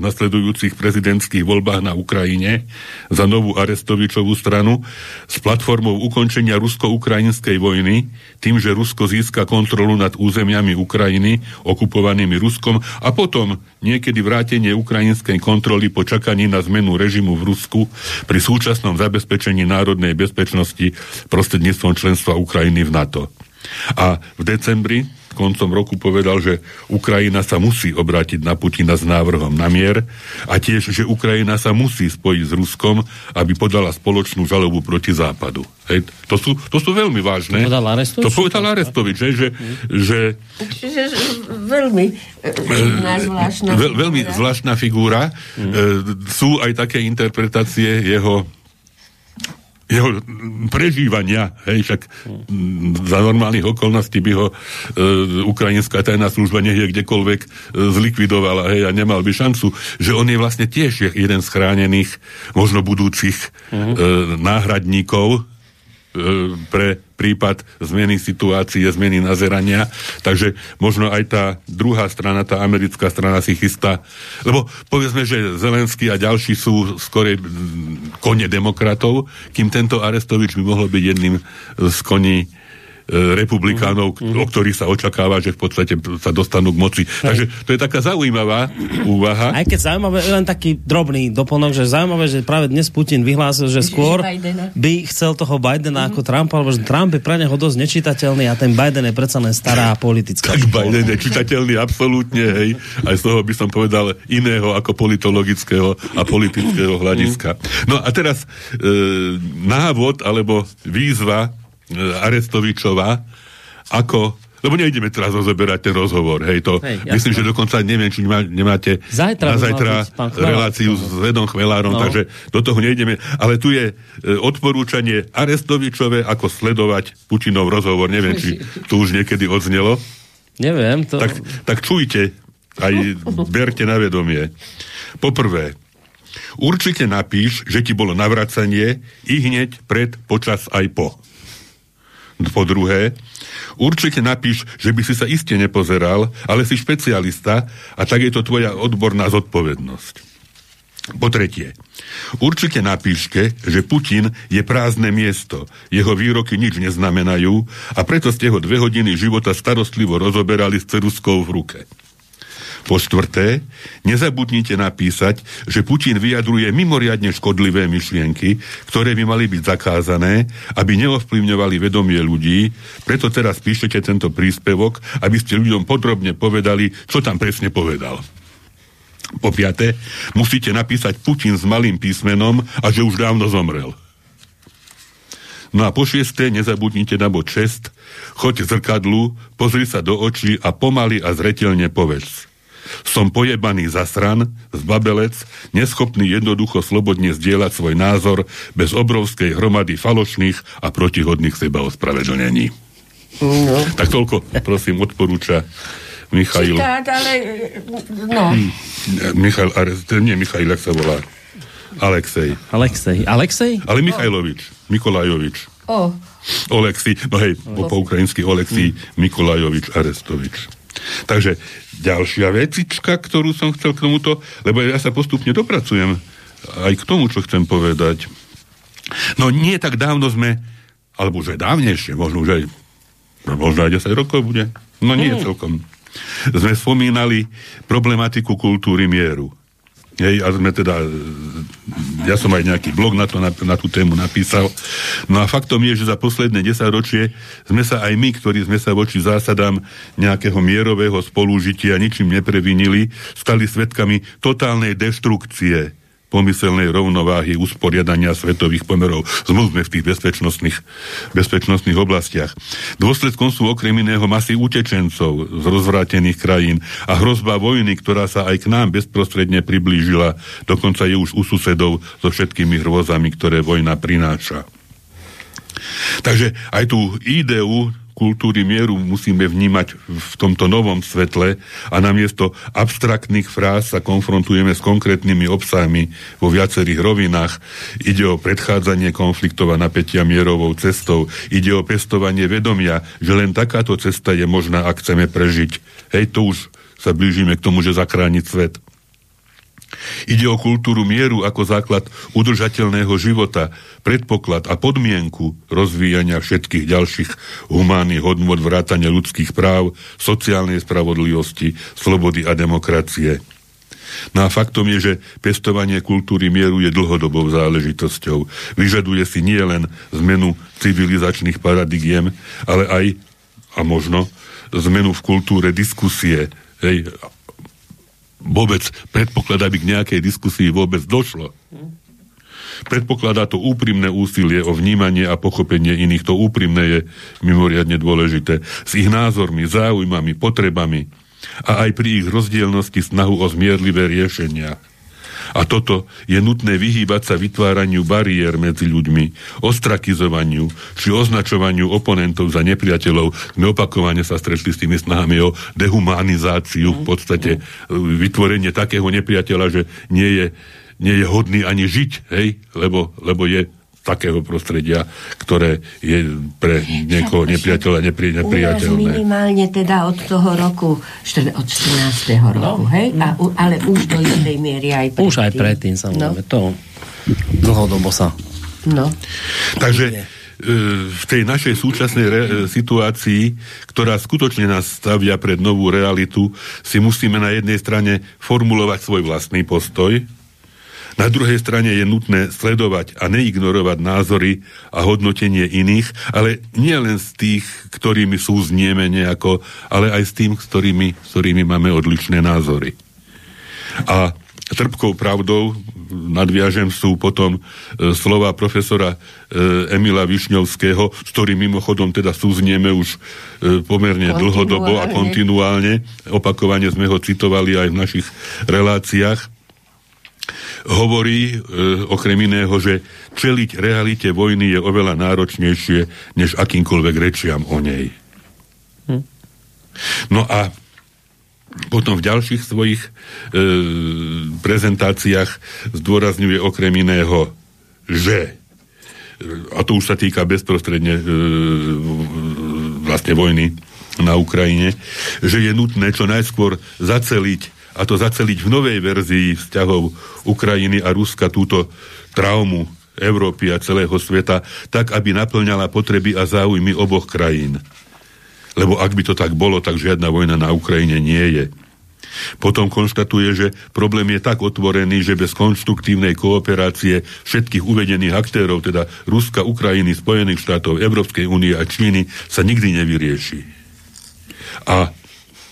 v nasledujúcich prezidentských voľbách na Ukrajine za novú Arestovičovú stranu s platformou ukončenia rusko-ukrajinskej vojny, tým, že Rusko získa kontrolu nad územiami Ukrajiny, okupovanými Ruskom a potom niekedy vrátenie ukrajinskej kontroly po čakaní na zmenu režimu v Rusku pri súčasnom zabezpečení národnej bezpečnosti prostredníctvom členstva Ukrajiny v NATO. A v decembri koncom roku povedal, že Ukrajina sa musí obrátiť na Putina s návrhom na mier a tiež, že Ukrajina sa musí spojiť s Ruskom, aby podala spoločnú žalobu proti Západu. Hej, to, sú, to sú veľmi vážne. To povedal Arestovič? To povedal Arestovič, že, že, že Čiže veľmi e, zvláštna veľ, veľmi zvláštna figúra. Mm. E, sú aj také interpretácie jeho jeho prežívania, hej, však za normálnych okolností by ho e, ukrajinská tajná služba je kdekoľvek e, zlikvidovala, hej, a nemal by šancu, že on je vlastne tiež jeden z chránených, možno budúcich mm. e, náhradníkov pre prípad zmeny situácie, zmeny nazerania. Takže možno aj tá druhá strana, tá americká strana si chystá, lebo povedzme, že Zelenský a ďalší sú skorej kone demokratov, kým tento Arestovič by mohol byť jedným z koní E, republikánov, mm-hmm. o ktorých sa očakáva, že v podstate sa dostanú k moci. Hej. Takže to je taká zaujímavá úvaha. Aj keď zaujímavé, len taký drobný doplnok, že zaujímavé, že práve dnes Putin vyhlásil, že skôr by chcel toho Bidena mm-hmm. ako Trumpa, alebo že Trump je pre neho dosť nečitateľný a ten Biden je predsa len stará politická. Tak Biden je čitateľný absolútne, hej. Aj z toho by som povedal iného ako politologického a politického hľadiska. No a teraz e, návod alebo výzva E, Arestovičova, ako lebo nejdeme teraz rozoberať ten rozhovor, hej, to hej, myslím, že dokonca neviem, či nemá, nemáte zajtra na zajtra reláciu s Vedom Chmelárom, no. takže do toho nejdeme, ale tu je e, odporúčanie Arestovičové, ako sledovať Putinov rozhovor, neviem, či tu už niekedy odznelo. Neviem. To... Tak, tak čujte, aj berte na vedomie. Poprvé, určite napíš, že ti bolo navracanie i hneď pred, počas aj po. Po druhé, určite napíš, že by si sa iste nepozeral, ale si špecialista a tak je to tvoja odborná zodpovednosť. Po tretie, určite napíšte, že Putin je prázdne miesto, jeho výroky nič neznamenajú a preto ste ho dve hodiny života starostlivo rozoberali s ceruskou v ruke. Po štvrté, nezabudnite napísať, že Putin vyjadruje mimoriadne škodlivé myšlienky, ktoré by mali byť zakázané, aby neovplyvňovali vedomie ľudí, preto teraz píšete tento príspevok, aby ste ľuďom podrobne povedali, čo tam presne povedal. Po piate, musíte napísať Putin s malým písmenom a že už dávno zomrel. No a po šiesté, nezabudnite na bod 6, choď zrkadlu, pozri sa do očí a pomaly a zretelne povedz. Som pojebaný zasran, zbabelec, neschopný jednoducho slobodne zdieľať svoj názor bez obrovskej hromady falošných a protihodných seba ospravedlnení. No. Tak toľko, prosím, odporúča Michail. Citát, ale... No. Michal, nie Michail, ak sa volá. Alexej. Alexej. Alexej? Ale Michajlovič. Mikolajovič. O. Oleksi, no hej, po, po ukrajinsky Oleksij hm. Mikolajovič Arestovič. Takže ďalšia vecička, ktorú som chcel k tomuto, lebo ja sa postupne dopracujem aj k tomu, čo chcem povedať. No nie tak dávno sme, alebo už aj dávnejšie, možno už aj, možno aj 10 rokov bude, no nie mm. celkom, sme spomínali problematiku kultúry mieru. Hej, a sme teda, ja som aj nejaký blog na, to, na, na tú tému napísal. No a faktom je, že za posledné 10 ročie sme sa aj my, ktorí sme sa voči zásadám nejakého mierového spolúžitia ničím neprevinili, stali svetkami totálnej deštrukcie pomyselnej rovnováhy usporiadania svetových pomerov. Zmluvme v tých bezpečnostných, bezpečnostných oblastiach. Dôsledkom sú okrem iného masy utečencov z rozvrátených krajín a hrozba vojny, ktorá sa aj k nám bezprostredne priblížila, dokonca je už u susedov so všetkými hrôzami, ktoré vojna prináša. Takže aj tú ideu kultúry mieru musíme vnímať v tomto novom svetle a namiesto abstraktných fráz sa konfrontujeme s konkrétnymi obsahmi vo viacerých rovinách. Ide o predchádzanie konfliktov a napätia mierovou cestou. Ide o pestovanie vedomia, že len takáto cesta je možná, ak chceme prežiť. Hej, to už sa blížime k tomu, že zachrániť svet. Ide o kultúru mieru ako základ udržateľného života, predpoklad a podmienku rozvíjania všetkých ďalších humánnych hodnot vrátania ľudských práv, sociálnej spravodlivosti, slobody a demokracie. No a faktom je, že pestovanie kultúry mieru je dlhodobou záležitosťou. Vyžaduje si nie len zmenu civilizačných paradigiem, ale aj, a možno, zmenu v kultúre diskusie, hej, vôbec predpokladá, aby k nejakej diskusii vôbec došlo. Predpokladá to úprimné úsilie o vnímanie a pochopenie iných. To úprimné je mimoriadne dôležité. S ich názormi, záujmami, potrebami a aj pri ich rozdielnosti snahu o zmierlivé riešenia. A toto je nutné vyhýbať sa vytváraniu bariér medzi ľuďmi, ostrakizovaniu či označovaniu oponentov za nepriateľov. My opakovane sa stretli s tými snahami o dehumanizáciu, v podstate e, vytvorenie takého nepriateľa, že nie je, nie je hodný ani žiť, hej, lebo, lebo je takého prostredia, ktoré je pre niekoho nepriateľa nepri, nepriateľné. minimálne teda od toho roku, od 14. roku, no, hej? A, ale už do jednej miery aj predtým. Už aj predtým, samozrejme. No. To dlhodobo sa... No. Takže e, v tej našej súčasnej re- situácii, ktorá skutočne nás stavia pred novú realitu, si musíme na jednej strane formulovať svoj vlastný postoj, na druhej strane je nutné sledovať a neignorovať názory a hodnotenie iných, ale nie len z tých, ktorými sú znieme nejako, ale aj s tým, s ktorými, s ktorými máme odlišné názory. A trpkou pravdou, nadviažem, sú potom e, slova profesora e, Emila Višňovského, s ktorým mimochodom teda súznieme už e, pomerne dlhodobo a kontinuálne. Opakovane sme ho citovali aj v našich reláciách hovorí e, okrem iného, že čeliť realite vojny je oveľa náročnejšie, než akýmkoľvek rečiam o nej. Hm. No a potom v ďalších svojich e, prezentáciách zdôrazňuje okrem iného, že a to už sa týka bezprostredne e, vlastne vojny na Ukrajine, že je nutné čo najskôr zaceliť a to zaceliť v novej verzii vzťahov Ukrajiny a Ruska túto traumu Európy a celého sveta, tak, aby naplňala potreby a záujmy oboch krajín. Lebo ak by to tak bolo, tak žiadna vojna na Ukrajine nie je. Potom konštatuje, že problém je tak otvorený, že bez konštruktívnej kooperácie všetkých uvedených aktérov, teda Ruska, Ukrajiny, Spojených štátov, Európskej únie a Číny, sa nikdy nevyrieši. A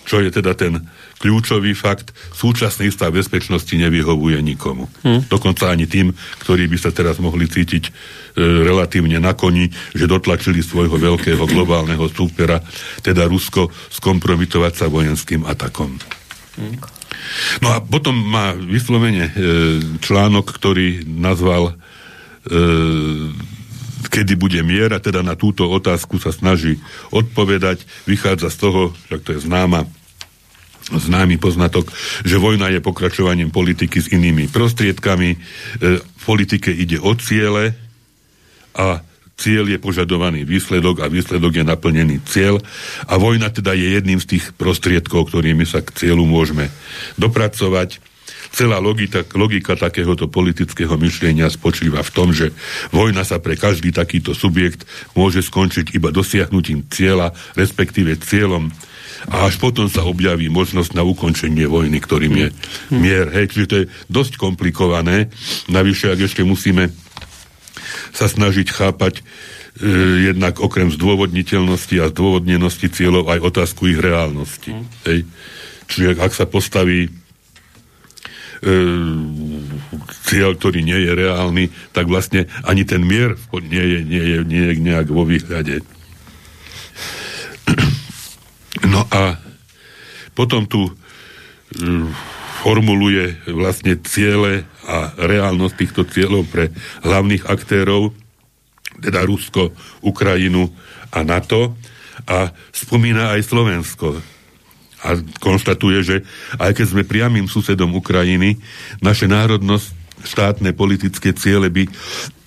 čo je teda ten kľúčový fakt, súčasný stav bezpečnosti nevyhovuje nikomu. Hmm. Dokonca ani tým, ktorí by sa teraz mohli cítiť e, relatívne na koni, že dotlačili svojho veľkého globálneho súpera, teda Rusko, skompromitovať sa vojenským atakom. Hmm. No a potom má vyslovene e, článok, ktorý nazval e, kedy bude mier a teda na túto otázku sa snaží odpovedať, vychádza z toho, že to je známa známy poznatok, že vojna je pokračovaním politiky s inými prostriedkami. E, v politike ide o ciele a cieľ je požadovaný výsledok a výsledok je naplnený cieľ a vojna teda je jedným z tých prostriedkov, ktorými sa k cieľu môžeme dopracovať. Celá logika, logika takéhoto politického myšlenia spočíva v tom, že vojna sa pre každý takýto subjekt môže skončiť iba dosiahnutím cieľa, respektíve cieľom a až potom sa objaví možnosť na ukončenie vojny, ktorým je mier. Hej, čiže to je dosť komplikované. Navyše, ak ešte musíme sa snažiť chápať e, jednak okrem zdôvodniteľnosti a zdôvodnenosti cieľov aj otázku ich reálnosti. Mm. Hej. Čiže ak sa postaví e, cieľ, ktorý nie je reálny, tak vlastne ani ten mier nie je, nie je, nie je nejak vo výhľade. No a potom tu mm, formuluje vlastne ciele a reálnosť týchto cieľov pre hlavných aktérov, teda Rusko, Ukrajinu a NATO. a spomína aj Slovensko. A konštatuje, že aj keď sme priamým susedom Ukrajiny, naše národnosť, štátne politické ciele by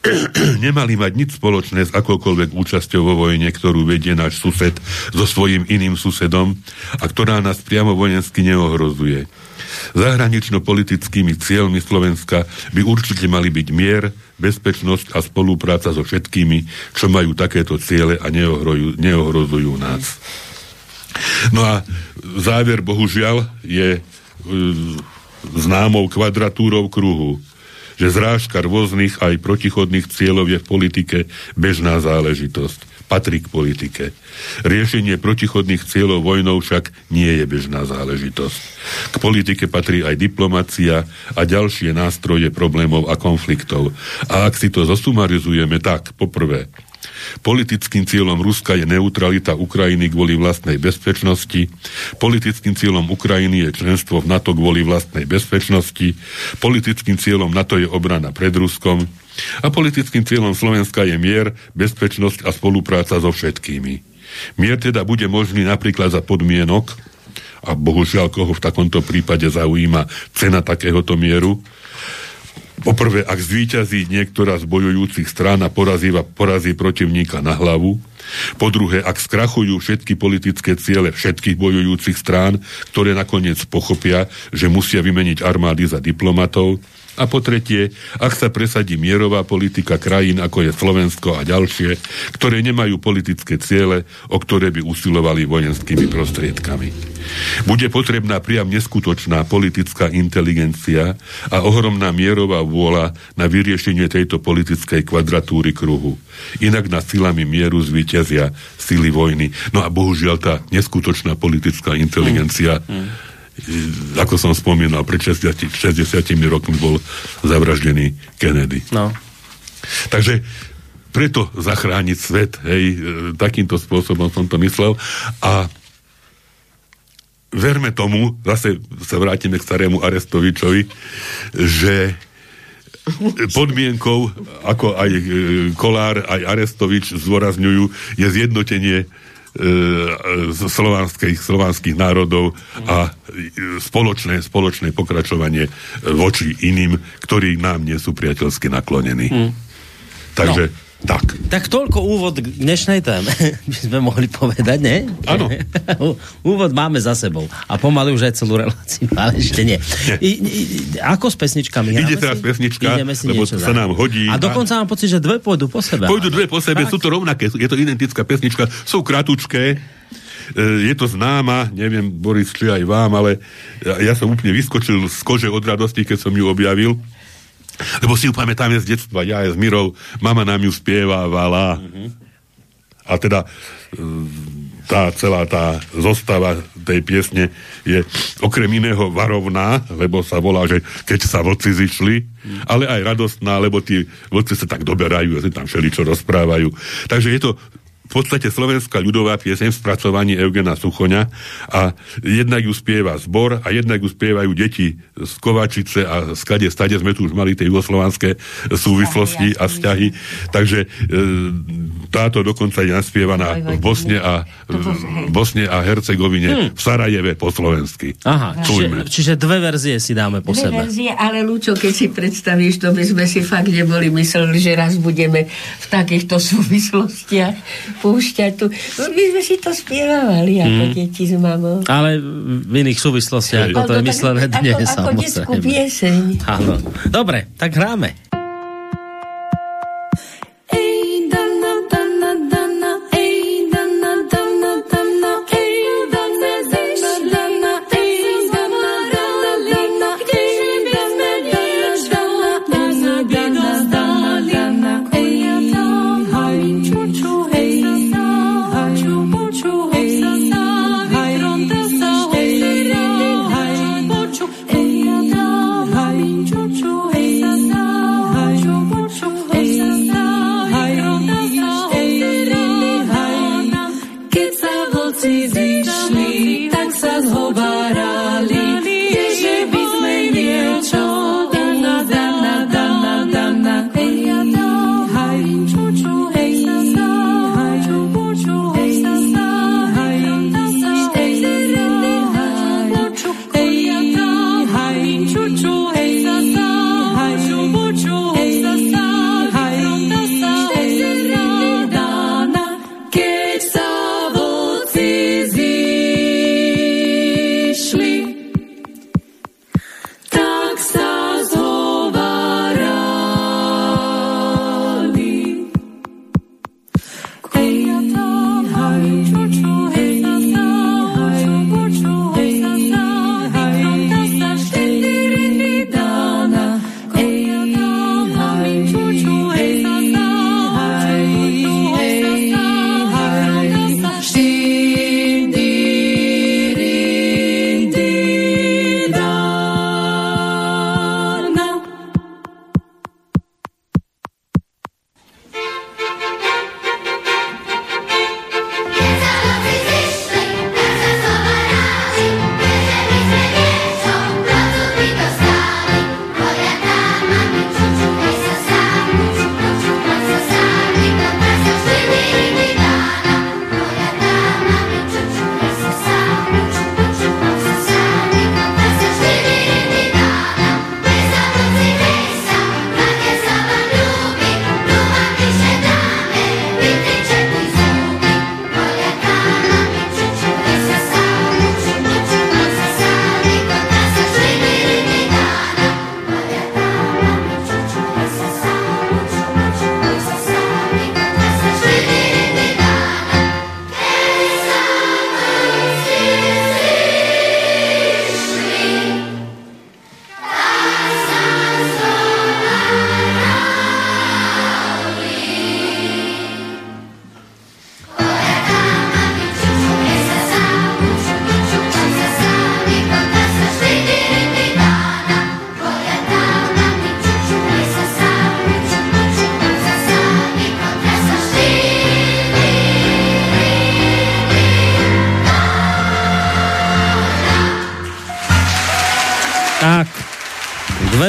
nemali mať nič spoločné s akoukoľvek účasťou vo vojne, ktorú vedie náš sused so svojím iným susedom a ktorá nás priamo vojensky neohrozuje. Zahranično-politickými cieľmi Slovenska by určite mali byť mier, bezpečnosť a spolupráca so všetkými, čo majú takéto ciele a neohrojujú, neohrozujú nás. No a záver, bohužiaľ, je uh, známou kvadratúrou kruhu že zrážka rôznych aj protichodných cieľov je v politike bežná záležitosť. Patrí k politike. Riešenie protichodných cieľov vojnou však nie je bežná záležitosť. K politike patrí aj diplomacia a ďalšie nástroje problémov a konfliktov. A ak si to zosumarizujeme tak, poprvé, Politickým cieľom Ruska je neutralita Ukrajiny kvôli vlastnej bezpečnosti. Politickým cieľom Ukrajiny je členstvo v NATO kvôli vlastnej bezpečnosti. Politickým cieľom NATO je obrana pred Ruskom. A politickým cieľom Slovenska je mier, bezpečnosť a spolupráca so všetkými. Mier teda bude možný napríklad za podmienok, a bohužiaľ koho v takomto prípade zaujíma cena takéhoto mieru, Poprvé, ak zvíťazí niektorá z bojujúcich strán a porazí, porazí protivníka na hlavu. Po druhé, ak skrachujú všetky politické ciele všetkých bojujúcich strán, ktoré nakoniec pochopia, že musia vymeniť armády za diplomatov. A po tretie, ak sa presadí mierová politika krajín, ako je Slovensko a ďalšie, ktoré nemajú politické ciele, o ktoré by usilovali vojenskými prostriedkami. Bude potrebná priam neskutočná politická inteligencia a ohromná mierová vôľa na vyriešenie tejto politickej kvadratúry kruhu. Inak nad silami mieru zvíťazia sily vojny. No a bohužiaľ tá neskutočná politická inteligencia mm. Mm ako som spomínal, pred 60, 60 rokmi bol zavraždený Kennedy. No. Takže preto zachrániť svet, hej, e, takýmto spôsobom som to myslel a verme tomu, zase sa vrátime k starému Arestovičovi, že podmienkou, ako aj e, Kolár, aj Arestovič zdôrazňujú, je zjednotenie E, slovanských, slovanských národov a spoločné, spoločné pokračovanie voči iným, ktorí nám nie sú priateľsky naklonení. Hmm. Takže no. Tak. Tak toľko úvod k dnešnej téme, by sme mohli povedať, ne? Áno. úvod máme za sebou. A pomaly už aj celú reláciu, ale ešte nie. nie. I, i, ako s pesničkami? Ide teraz si? pesnička, si lebo sa nám hodí. A dokonca mám pocit, že dve pôjdu po sebe. Pôjdu dve po sebe, tak. sú to rovnaké, je to identická pesnička, sú kratučké, e, je to známa, neviem, Boris, či aj vám, ale ja, ja som úplne vyskočil z kože od radosti, keď som ju objavil. Lebo si ju pamätáme z detstva, ja aj s Mirou, mama nám ju spievala. Mm-hmm. A teda e, tá celá tá zostava tej piesne je okrem iného varovná, lebo sa volá, že keď sa vlci zišli, mm. ale aj radostná, lebo tí vlci sa tak doberajú si tam všeličo rozprávajú. Takže je to v podstate slovenská ľudová pieseň v spracovaní Eugena Suchoňa a jednak ju spieva zbor a jednak ju spievajú deti z Kovačice a z kade stade sme tu už mali tie jugoslovanské súvislosti a vzťahy. Takže e, táto dokonca je naspievaná v Bosne a, v Bosne a Hercegovine, hmm. v Sarajeve po slovensky. Aha, čiže, čiže dve verzie si dáme po dve sebe. verzie, ale Lúčo, keď si predstavíš, to by sme si fakt neboli mysleli, že raz budeme v takýchto súvislostiach púšťať tu. No, my sme si to spievali ako hmm. deti s mamou. Ale v iných súvislostiach, ako to je myslené dnes. Ako, ako detskú pieseň. Áno. Dobre, tak hráme.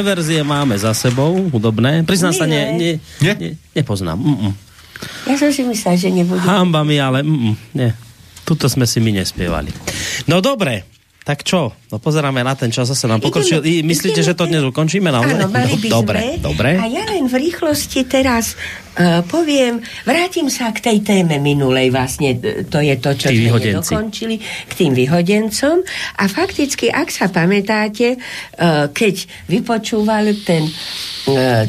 Dve verzie máme za sebou, hudobné. Priznám sa, nie, nie, nie? nie nepoznám. Mm-mm. Ja som si myslel, že nebude. Hamba mi, ale mm, nie. Tuto sme si my nespievali. No dobre, tak čo? No pozeráme na ten čas, zase nám pokročil. Ideme, Myslíte, ideme, že to dnes ukončíme? No, áno, mali by dobre, sme. Dobre. A ja len v rýchlosti teraz poviem, vrátim sa k tej téme minulej vlastne, to je to, čo Tí sme vyhodenci. nedokončili, k tým vyhodencom. A fakticky, ak sa pamätáte, uh, keď vypočúval ten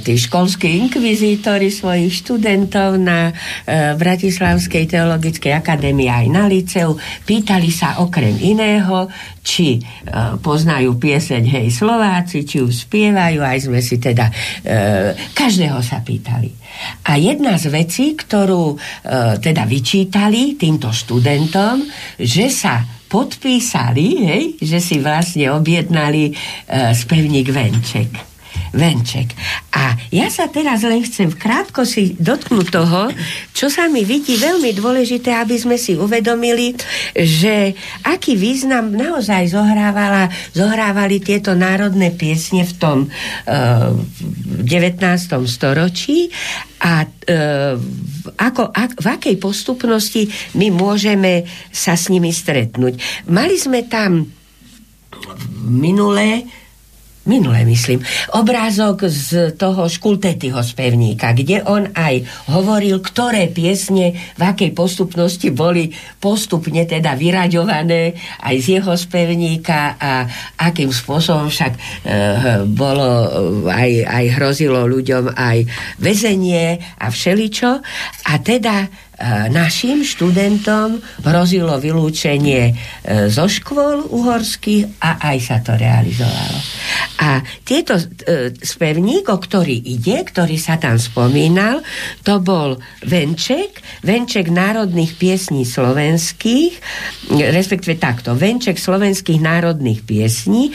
tí školskí inkvizítori svojich študentov na Bratislavskej teologickej akadémii aj na liceu, pýtali sa okrem iného, či poznajú pieseň Hej Slováci, či ju spievajú, aj sme si teda každého sa pýtali. A jedna z vecí, ktorú uh, teda vyčítali týmto študentom, že sa podpísali, hej, že si vlastne objednali uh, spevník Venček venček. A ja sa teraz len chcem krátko si dotknúť toho, čo sa mi vidí veľmi dôležité, aby sme si uvedomili, že aký význam naozaj zohrávala, zohrávali tieto národné piesne v tom uh, eh, 19. storočí a uh, ako, ak, v akej postupnosti my môžeme sa s nimi stretnúť. Mali sme tam minulé minule myslím, obrázok z toho Škultetyho spevníka, kde on aj hovoril, ktoré piesne v akej postupnosti boli postupne teda vyraďované aj z jeho spevníka a akým spôsobom však e, bolo aj, aj hrozilo ľuďom aj väzenie a všeličo. A teda našim študentom hrozilo vylúčenie e, zo škôl uhorských a aj sa to realizovalo. A tieto e, spevník, o ktorý ide, ktorý sa tam spomínal, to bol Venček, Venček národných piesní slovenských, respektíve takto, Venček slovenských národných piesní,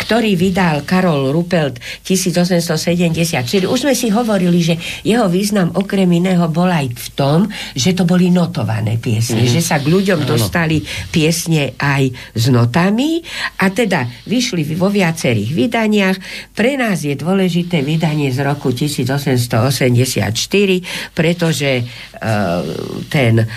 ktorý vydal Karol Rupelt 1874. Už sme si hovorili, že jeho význam okrem iného bol aj v tom, že to boli notované piesne, mm-hmm. že sa k ľuďom ano. dostali piesne aj s notami a teda vyšli vo viacerých vydaniach. Pre nás je dôležité vydanie z roku 1884, pretože uh, ten uh,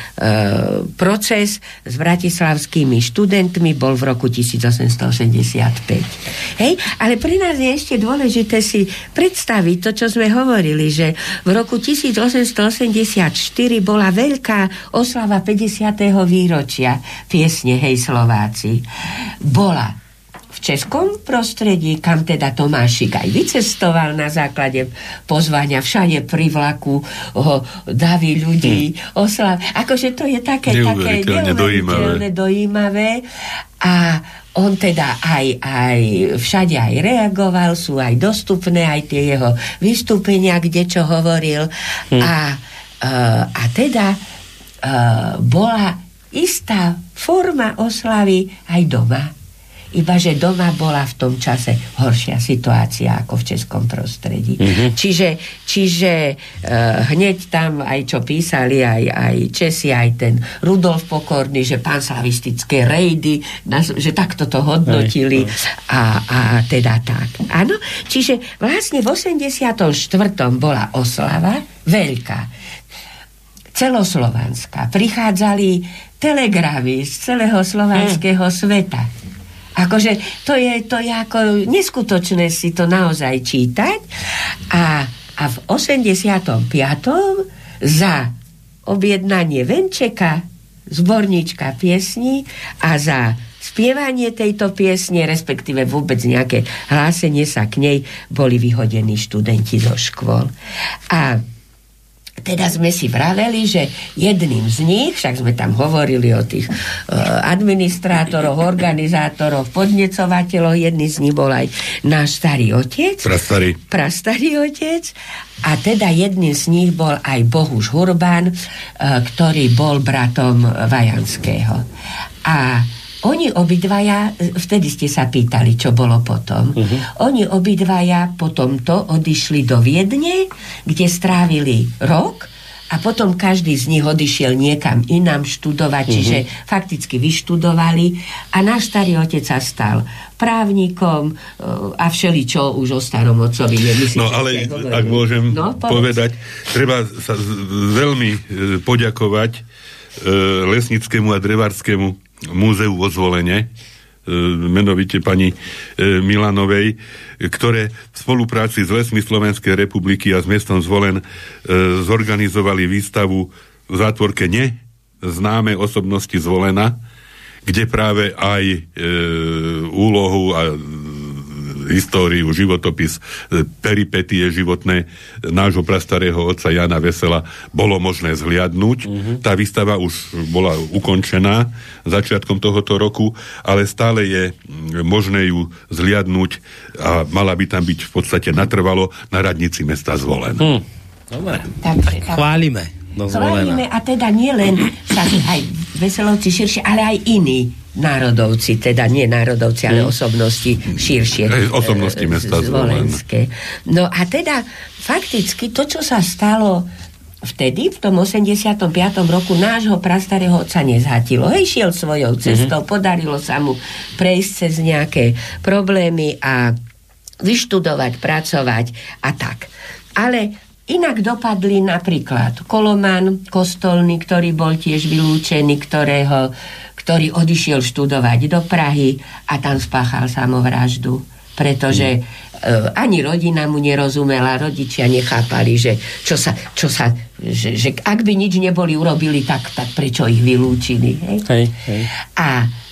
proces s bratislavskými študentmi bol v roku 1885. Hej? Ale pre nás je ešte dôležité si predstaviť to, čo sme hovorili, že v roku 1884 bola veľká oslava 50. výročia piesne Hej Slováci. Bola v českom prostredí, kam teda Tomášik aj vycestoval na základe pozvania všade pri vlaku ho daví ľudí hmm. oslav. Akože to je také neuveriteľne, také neuveriteľne dojímavé. A on teda aj, aj všade aj reagoval, sú aj dostupné aj tie jeho vystúpenia, kde čo hovoril. Hmm. A a teda uh, bola istá forma oslavy aj doma. Iba, že doma bola v tom čase horšia situácia ako v českom prostredí. Mm-hmm. Čiže, čiže uh, hneď tam aj čo písali aj, aj Česi, aj ten Rudolf Pokorný, že panslavistické rejdy, že takto to hodnotili a, a teda tak. Áno, čiže vlastne v 84. bola oslava veľká celoslovanská. Prichádzali telegrávy z celého slovanského mm. sveta. Akože to je, to je ako neskutočné si to naozaj čítať. A, a v 85. za objednanie Venčeka zborníčka piesní a za spievanie tejto piesne, respektíve vôbec nejaké hlásenie sa k nej, boli vyhodení študenti zo škôl. A teda sme si vraveli, že jedným z nich, však sme tam hovorili o tých uh, administrátoroch, organizátoroch, podnecovateľoch, jedný z nich bol aj náš starý otec. Prastarý. Prastarý otec. A teda jedným z nich bol aj Bohuš Hurban, uh, ktorý bol bratom Vajanského. A oni obidvaja, vtedy ste sa pýtali, čo bolo potom. Uh-huh. Oni obidvaja potom to odišli do Viedne, kde strávili rok a potom každý z nich odišiel niekam inám študovať, mm-hmm. čiže fakticky vyštudovali a náš starý otec sa stal právnikom uh, a všeličo už o starom otcovi nemyslíte. No ale ak môžem no, povedať, treba sa veľmi e, poďakovať e, Lesnickému a Drevarskému múzeu vo zvolenie, menovite pani Milanovej, ktoré v spolupráci s Lesmi Slovenskej republiky a s mestom Zvolen e, zorganizovali výstavu v zátvorke ne známe osobnosti Zvolena, kde práve aj e, úlohu a históriu, životopis, e, peripetie životné nášho prastarého otca Jana Vesela bolo možné zhliadnúť. Uh-huh. Tá výstava už bola ukončená začiatkom tohoto roku, ale stále je možné ju zhliadnúť a mala by tam byť v podstate natrvalo na radnici mesta Zvolen. Hmm. Dobre, tak, tak chválime. Chválime a teda nie len sa aj veselovci širšie, ale aj iní národovci, teda nie národovci, ale mm. osobnosti širšie. Osobnosti mesta zvolenské. No a teda fakticky to, čo sa stalo vtedy, v tom 85. roku nášho prastarého otca nezhatilo. Hej, šiel svojou cestou, mm-hmm. podarilo sa mu prejsť cez nejaké problémy a vyštudovať, pracovať a tak. Ale Inak dopadli napríklad Koloman, kostolný, ktorý bol tiež vylúčený, ktorého ktorý odišiel študovať do Prahy a tam spáchal samovraždu. Pretože mm. ani rodina mu nerozumela, rodičia nechápali, že, čo sa, čo sa, že, že ak by nič neboli urobili, tak, tak prečo ich vylúčili. Hej? Hej, hej. A Uh,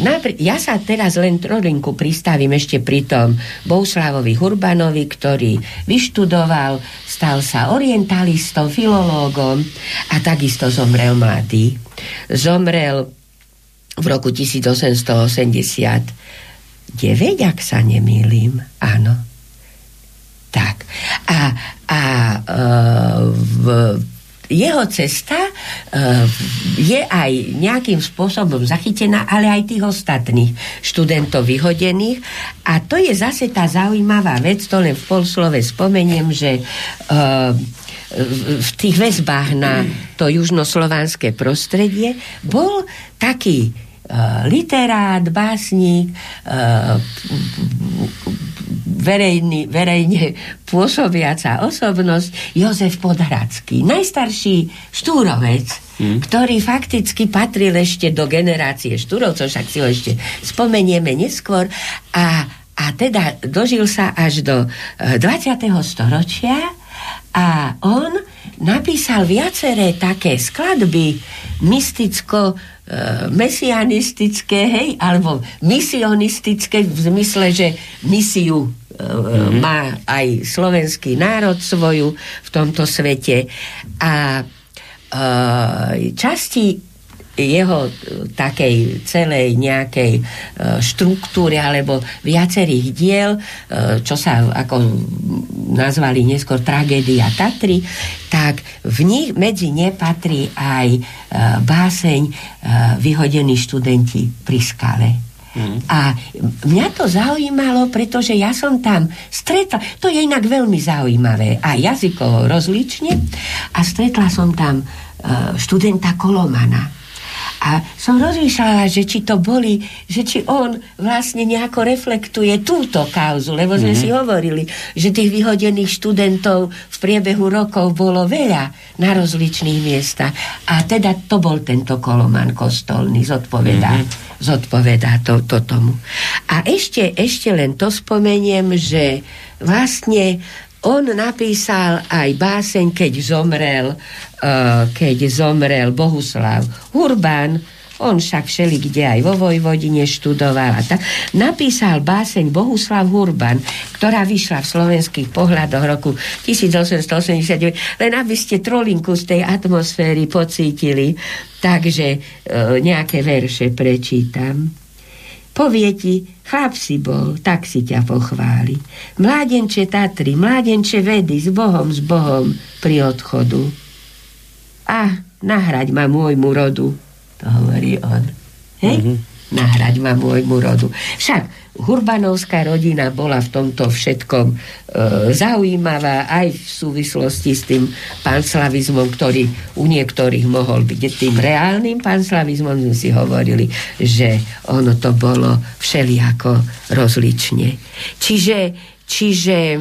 napr- ja sa teraz len trolinku pristavím ešte pri tom Bouslávovi Hurbanovi, ktorý vyštudoval, stal sa orientalistom, filológom a takisto zomrel mladý. Zomrel v roku 1889, ak sa nemýlim. Áno. Tak. A, a e, v, jeho cesta uh, je aj nejakým spôsobom zachytená, ale aj tých ostatných študentov vyhodených. A to je zase tá zaujímavá vec, to len v polslove spomeniem, že uh, v tých väzbách na to južnoslovanské prostredie bol taký Eh, literát, básnik, eh, verejný, verejne pôsobiaca osobnosť Jozef Podhradský, najstarší štúrovec, hmm. ktorý fakticky patril ešte do generácie štúrovcov, však si ho ešte spomenieme neskôr a, a teda dožil sa až do 20. Eh, storočia a on napísal viaceré také skladby mysticko mesianistické, hej, alebo misionistické v zmysle, že misiu mm-hmm. má aj slovenský národ svoju v tomto svete a e, časti jeho e, takej celej nejakej e, štruktúry alebo viacerých diel, e, čo sa ako nazvali neskôr tragédia Tatry, tak v nich medzi ne patrí aj báseň Vyhodení študenti pri skale. Mm. A mňa to zaujímalo, pretože ja som tam stretla, to je inak veľmi zaujímavé, a jazykovo rozlične, a stretla som tam študenta Kolomana a som rozmýšľala, že či to boli, že či on vlastne nejako reflektuje túto kauzu, lebo sme mm-hmm. si hovorili, že tých vyhodených študentov v priebehu rokov bolo veľa na rozličných miestach. A teda to bol tento koloman kostolný, zodpovedá, mm-hmm. zodpovedá to, to tomu. A ešte, ešte len to spomeniem, že vlastne on napísal aj báseň, keď zomrel, uh, keď zomrel Bohuslav Urbán, on však všeli kde aj vo Vojvodine študoval a tak, napísal báseň Bohuslav Hurban, ktorá vyšla v slovenských pohľadoch roku 1889, len aby ste trolinku z tej atmosféry pocítili. Takže e, nejaké verše prečítam. Povie ti, chlap si bol, tak si ťa pochváli. Mládenče Tatry, mládenče vedy, s Bohom, s Bohom pri odchodu. A nahrať ma môjmu rodu, to hovorí on. Hej? Mm-hmm. Nahrať ma môjmu rodu. Však Hurbanovská rodina bola v tomto všetkom e, zaujímavá aj v súvislosti s tým panslavizmom, ktorý u niektorých mohol byť tým reálnym panslavizmom. Sme si hovorili, že ono to bolo všelijako rozlične. Čiže, čiže e,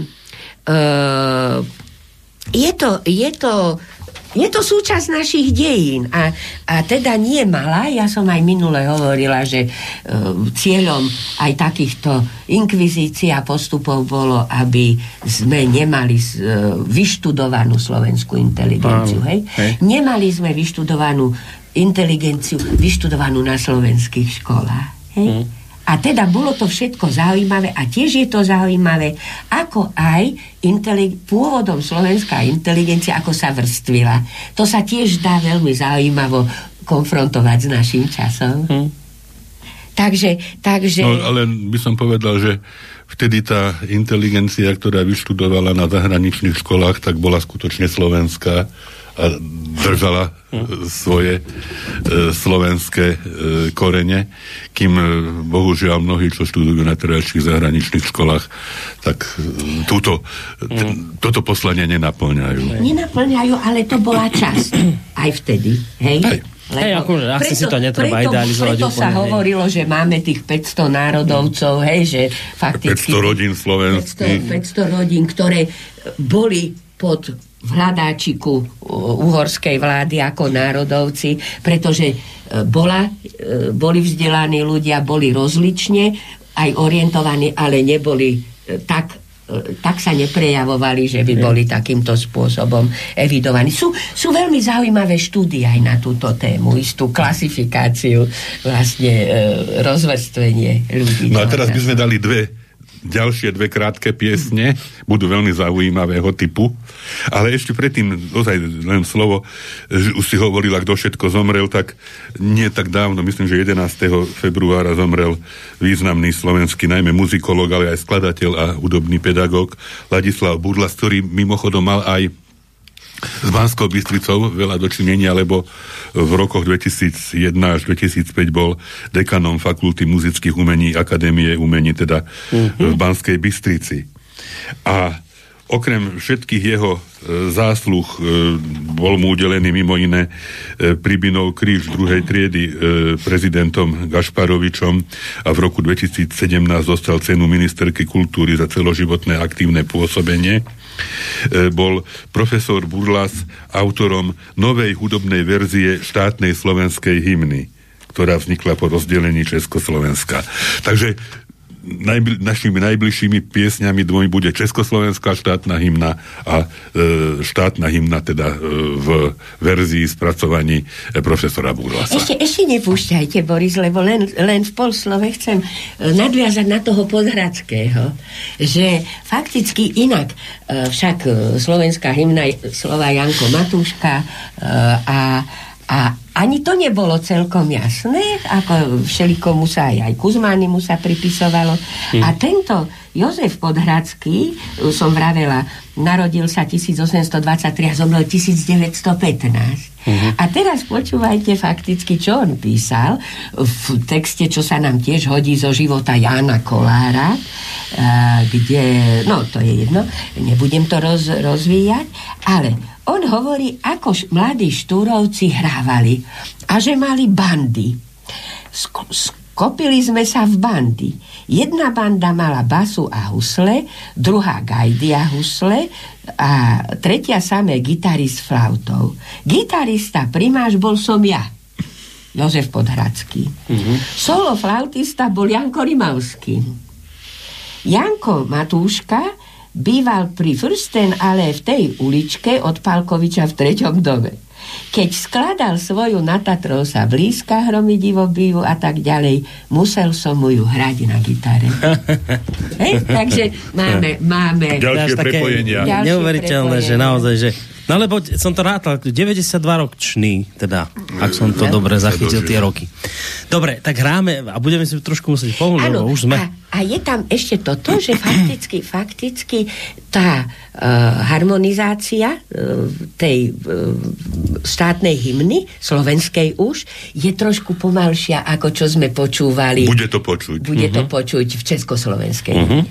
je to, je to je to súčasť našich dejín a, a teda nie malá. Ja som aj minule hovorila, že e, cieľom aj takýchto inkvizícií a postupov bolo, aby sme nemali e, vyštudovanú slovenskú inteligenciu. Hej? Hej. Nemali sme vyštudovanú inteligenciu, vyštudovanú na slovenských školách. Hej? Hmm. A teda bolo to všetko zaujímavé a tiež je to zaujímavé, ako aj intelig- pôvodom slovenská inteligencia, ako sa vrstvila. To sa tiež dá veľmi zaujímavo konfrontovať s našim časom. Hmm. Takže, takže... No, ale by som povedal, že vtedy tá inteligencia, ktorá vyštudovala na zahraničných školách, tak bola skutočne slovenská držala hm. svoje e, slovenské e, korene, kým e, bohužiaľ mnohí, čo študujú na terajších zahraničných školách, tak e, túto, t- hm. toto poslanie nenaplňajú. Nenaplňajú, ale to bola časť aj vtedy, hej? Lebo hej, akože asi si to netreba preto, idealizovať. Preto úplne, sa hej. hovorilo, že máme tých 500 národovcov, hej, že fakticky... 500 rodín slovenských. 500, 500 rodín, ktoré boli pod v hľadáčiku uhorskej vlády ako národovci, pretože e, bola, e, boli vzdelaní ľudia, boli rozlične aj orientovaní, ale neboli e, tak tak sa neprejavovali, že by boli takýmto spôsobom evidovaní. Sú, sú veľmi zaujímavé štúdie aj na túto tému, istú klasifikáciu, vlastne e, rozvrstvenie ľudí. No a teraz by sme dali dve ďalšie dve krátke piesne, budú veľmi zaujímavého typu. Ale ešte predtým, ozaj len slovo, že už si hovorila, kto všetko zomrel, tak nie tak dávno, myslím, že 11. februára zomrel významný slovenský, najmä muzikolog, ale aj skladateľ a hudobný pedagóg Ladislav Budlas, ktorý mimochodom mal aj s Banskou Bystricou veľa dočinenia, lebo v rokoch 2001 až 2005 bol dekanom Fakulty muzických umení Akadémie umení, teda uh-huh. v Banskej Bystrici. A okrem všetkých jeho e, zásluh e, bol mu udelený mimo iné e, Pribinov kríž druhej triedy prezidentom Gašparovičom a v roku 2017 dostal cenu ministerky kultúry za celoživotné aktívne pôsobenie. Bol profesor Burlas autorom novej hudobnej verzie štátnej slovenskej hymny ktorá vznikla po rozdelení Československa. Takže najbl- našimi najbližšími piesňami dvomi bude Československá štátna hymna a e, štátna hymna teda e, v verzii spracovaní e, profesora Burlasa. Ešte, ešte nepúšťajte, Boris, lebo len, len v polslove chcem e, nadviazať na toho podhradského, že fakticky inak e, však e, slovenská hymna slova Janko Matúška e, a a ani to nebolo celkom jasné, ako všelikomu sa aj, aj Kuzmánimu sa pripisovalo. Hm. A tento Jozef Podhradský, som vravela, narodil sa 1823 a zomrel 1915. Uh-huh. A teraz počúvajte fakticky, čo on písal v texte, čo sa nám tiež hodí zo života Jána Kolára, kde, no to je jedno, nebudem to roz, rozvíjať, ale on hovorí, ako mladí štúrovci hrávali a že mali bandy. Sk- skopili sme sa v bandy. Jedna banda mala basu a husle, druhá gajdy a husle a tretia samé gitary s flautou. Gitarista primáš bol som ja. Jozef Podhradský. Mm-hmm. Solo flautista bol Janko Rimavský. Janko Matúška býval pri Frsten, ale v tej uličke od Palkoviča v treťom dome. Keď skladal svoju na Tatrov sa blízka hromidivo bývu a tak ďalej, musel som mu ju hrať na gitare. Hej, takže máme, máme ďalšie prepojenia. Neuveriteľné, že naozaj, že No lebo som to rátal, 92 ročný, teda, ak som to dobre zachytil tie roky. Dobre, tak hráme a budeme si trošku musieť pomôcť, lebo už sme. A, a je tam ešte toto, že fakticky, fakticky tá uh, harmonizácia uh, tej uh, štátnej hymny, slovenskej už, je trošku pomalšia, ako čo sme počúvali. Bude to počuť. Bude uh-huh. to mhm. počuť v československej uh-huh.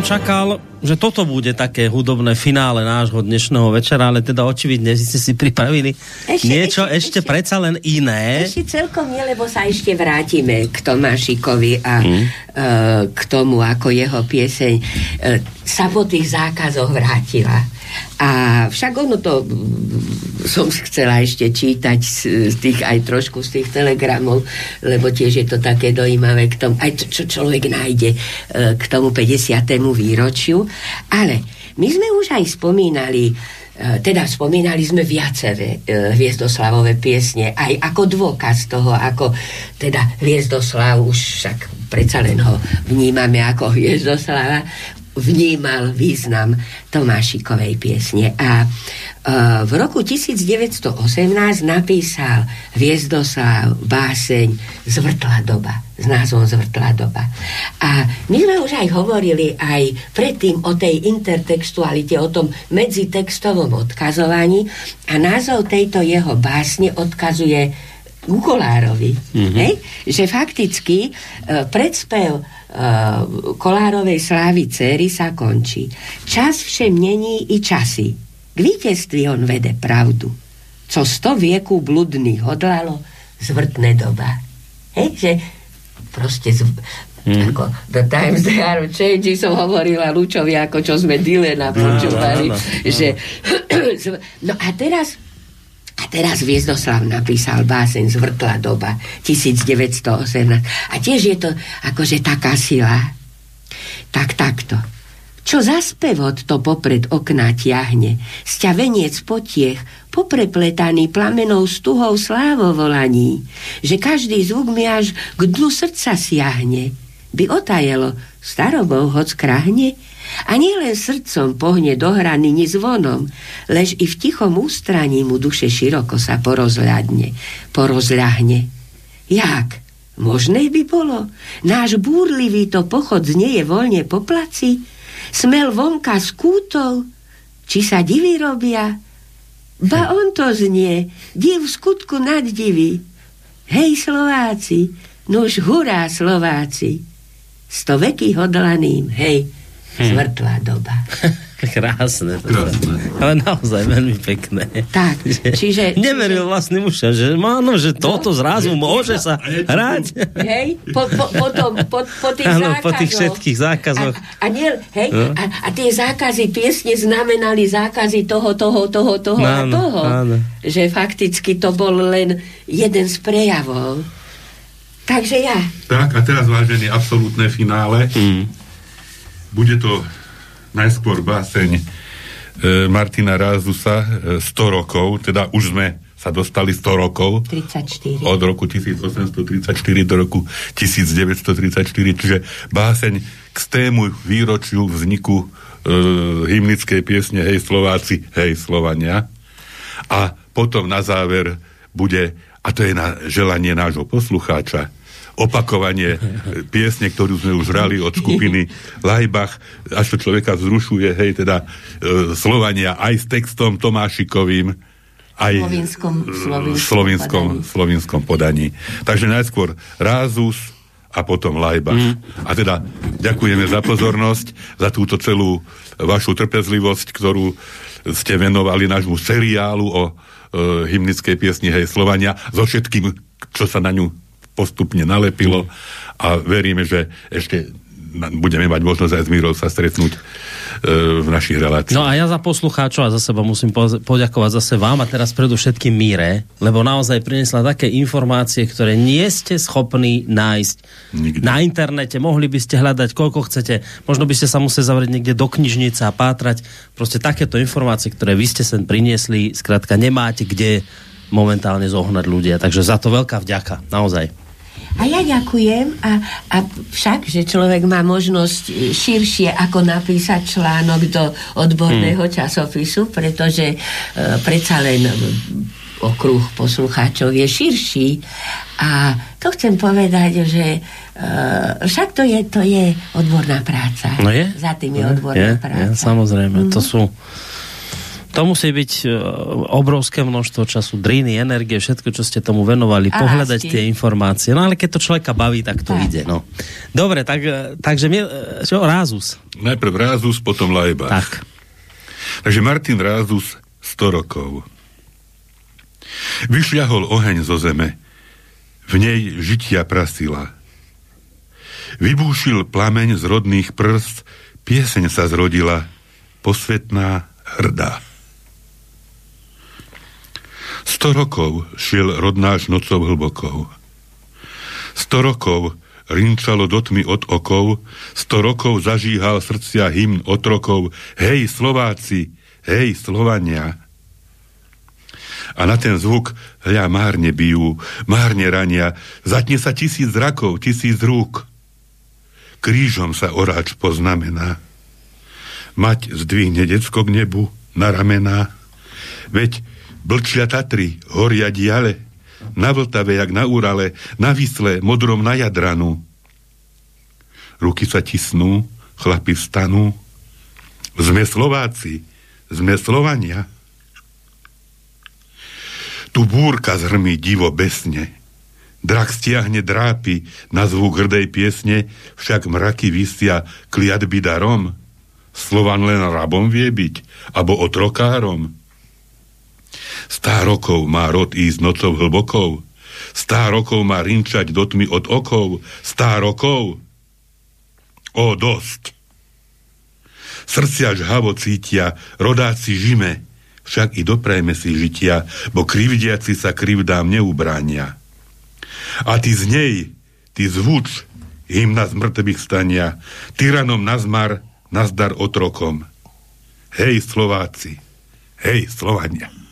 Som čakal, že toto bude také hudobné finále nášho dnešného večera, ale teda očividne ste si pripravili ešte, niečo ešte, ešte, ešte predsa len iné. Ešte celkom nie, lebo sa ešte vrátime k Tomášikovi a hmm. uh, k tomu, ako jeho pieseň uh, sa po tých zákazoch vrátila. A však ono to som chcela ešte čítať z, tých aj trošku z tých telegramov, lebo tiež je to také dojímavé k tomu, aj to, čo človek nájde e, k tomu 50. výročiu. Ale my sme už aj spomínali e, teda spomínali sme viaceré e, hviezdoslavové piesne, aj ako dôkaz toho, ako teda Hviezdoslav už však predsa len ho vnímame ako Hviezdoslava, vnímal význam Tomášikovej piesne. A uh, v roku 1918 napísal Viezdoslav báseň Zvrtla doba s názvom Zvrtla doba. A my sme už aj hovorili aj predtým o tej intertextualite, o tom medzitextovom odkazovaní a názov tejto jeho básne odkazuje Kolárovi. Mm-hmm. Hej? Že fakticky uh, predspev Kolárovej slávy céry sa končí. Čas všem není i časy. K vítězství on vede pravdu. Co sto vieku bludných hodlalo, zvrtne doba. Hej, že proste z, Mm. Ako The Times They Are Changing som hovorila Lučovi, ako čo sme Dylena počúvali. No, no, no, no. Že, no a teraz teraz Viezdoslav napísal báseň z vrtla doba 1918. A tiež je to akože taká sila. Tak takto. Čo za spevot to popred okná tiahne, sťa veniec potiech, poprepletaný plamenou stuhou slávovolaní, že každý zvuk mi až k dnu srdca siahne, by otajelo, starobou hoc krahne, a nielen srdcom pohne do hrany ni zvonom, lež i v tichom ústraní mu duše široko sa porozľadne, porozľahne. Jak? Možné by bolo? Náš búrlivý to pochod znieje voľne po placi? Smel vonka z kútov? Či sa divy robia? Ba on to znie, div v skutku nad divy. Hej Slováci, nuž hurá Slováci. Sto veky hodlaným, hej, Hmm. Zvrtlá doba. Krásne. To Krásne. Ale naozaj veľmi pekné. Tak, čiže... Neveril vlastným ušam, že áno, že toto zrazu môže sa hrať. Hej, po, po, po, tom, po, po tých áno, zákazoch. po tých všetkých zákazoch. A, a, nie, hej, no. a, a tie zákazy piesne znamenali zákazy toho, toho, toho, toho áno, a toho. Áno. Že fakticky to bol len jeden z prejavov. Takže ja. Tak, a teraz vážený absolútne finále. Mm bude to najskôr báseň e, Martina Rázusa e, 100 rokov, teda už sme sa dostali 100 rokov. 34. Od roku 1834 do roku 1934, čiže báseň k tému výročiu vzniku e, hymnickej piesne Hej Slováci, Hej Slovania. A potom na záver bude, a to je na želanie nášho poslucháča, opakovanie piesne, ktorú sme už hrali od skupiny Lajbach, až to človeka vzrušuje, hej, teda e, Slovania aj s textom Tomášikovým, aj slovinskom, slovinskom, slovinskom, podaní. slovinskom podaní. Takže najskôr Rázus a potom Lajbach. Mm. A teda ďakujeme za pozornosť, za túto celú vašu trpezlivosť, ktorú ste venovali nášmu seriálu o e, hymnickej piesni Hej Slovania so všetkým, čo sa na ňu postupne nalepilo a veríme, že ešte budeme mať možnosť aj s Mírou sa stretnúť e, v našich reláciách. No a ja za poslucháčov a za seba musím po- poďakovať zase vám a teraz predovšetkým Míre, lebo naozaj priniesla také informácie, ktoré nie ste schopní nájsť Nikde. na internete. Mohli by ste hľadať koľko chcete, možno by ste sa museli zavrieť niekde do knižnice a pátrať. Proste takéto informácie, ktoré vy ste sem priniesli, skrátka nemáte kde momentálne zohnať ľudia. Takže za to veľká vďaka, naozaj. A ja ďakujem a, a však, že človek má možnosť širšie ako napísať článok do odborného hmm. časopisu, pretože e, predsa len okruh poslucháčov je širší. A to chcem povedať, že uh, však to je, to je odborná práca. No je? Za tým je odborná je, práca. Je, samozrejme. Mm-hmm. To mhm. sú to musí byť e, obrovské množstvo času, driny, energie, všetko, čo ste tomu venovali, a pohľadať tie informácie. No ale keď to človeka baví, tak to tak. ide. No. Dobre, tak, e, takže mi, e, čo, Rázus. Najprv Rázus, potom Lajbach. Tak. Takže Martin Rázus 100 rokov. Vyšľahol oheň zo zeme, v nej žitia prasila. Vybúšil plameň z rodných prst, pieseň sa zrodila, posvetná, hrdá. Sto rokov šiel rodnáš nocou hlbokou. Sto rokov rinčalo do tmy od okov, sto rokov zažíhal srdcia hymn otrokov, hej Slováci, hej Slovania. A na ten zvuk hľa márne bijú, márne rania, zatne sa tisíc zrakov, tisíc rúk. Krížom sa oráč poznamená. Mať zdvihne decko k nebu na ramená, veď Blčia Tatry, horia diale, na Vltave, jak na Urale, na Vysle, modrom na Jadranu. Ruky sa tisnú, chlapi vstanú. Sme Slováci, sme Slovania. Tu búrka zhrmí divo besne. Drak stiahne drápy na zvuk hrdej piesne, však mraky vysia kliatby darom. Slovan len rabom vie byť, abo otrokárom. Stá rokov má rod ísť nocou hlbokou, stá rokov má rinčať do tmy od okov, stá rokov. O, dosť! Srdcia žhavo cítia, rodáci žime, však i doprajme si žitia, bo krivdiaci sa krivdám neubránia. A ty z nej, ty zvuč, hymna z mŕtvych stania, tyranom nazmar, nazdar otrokom. Hej Slováci, hej Slovania.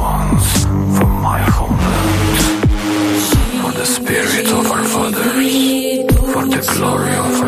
ones from my homeland, for the spirit of our fathers, for the glory of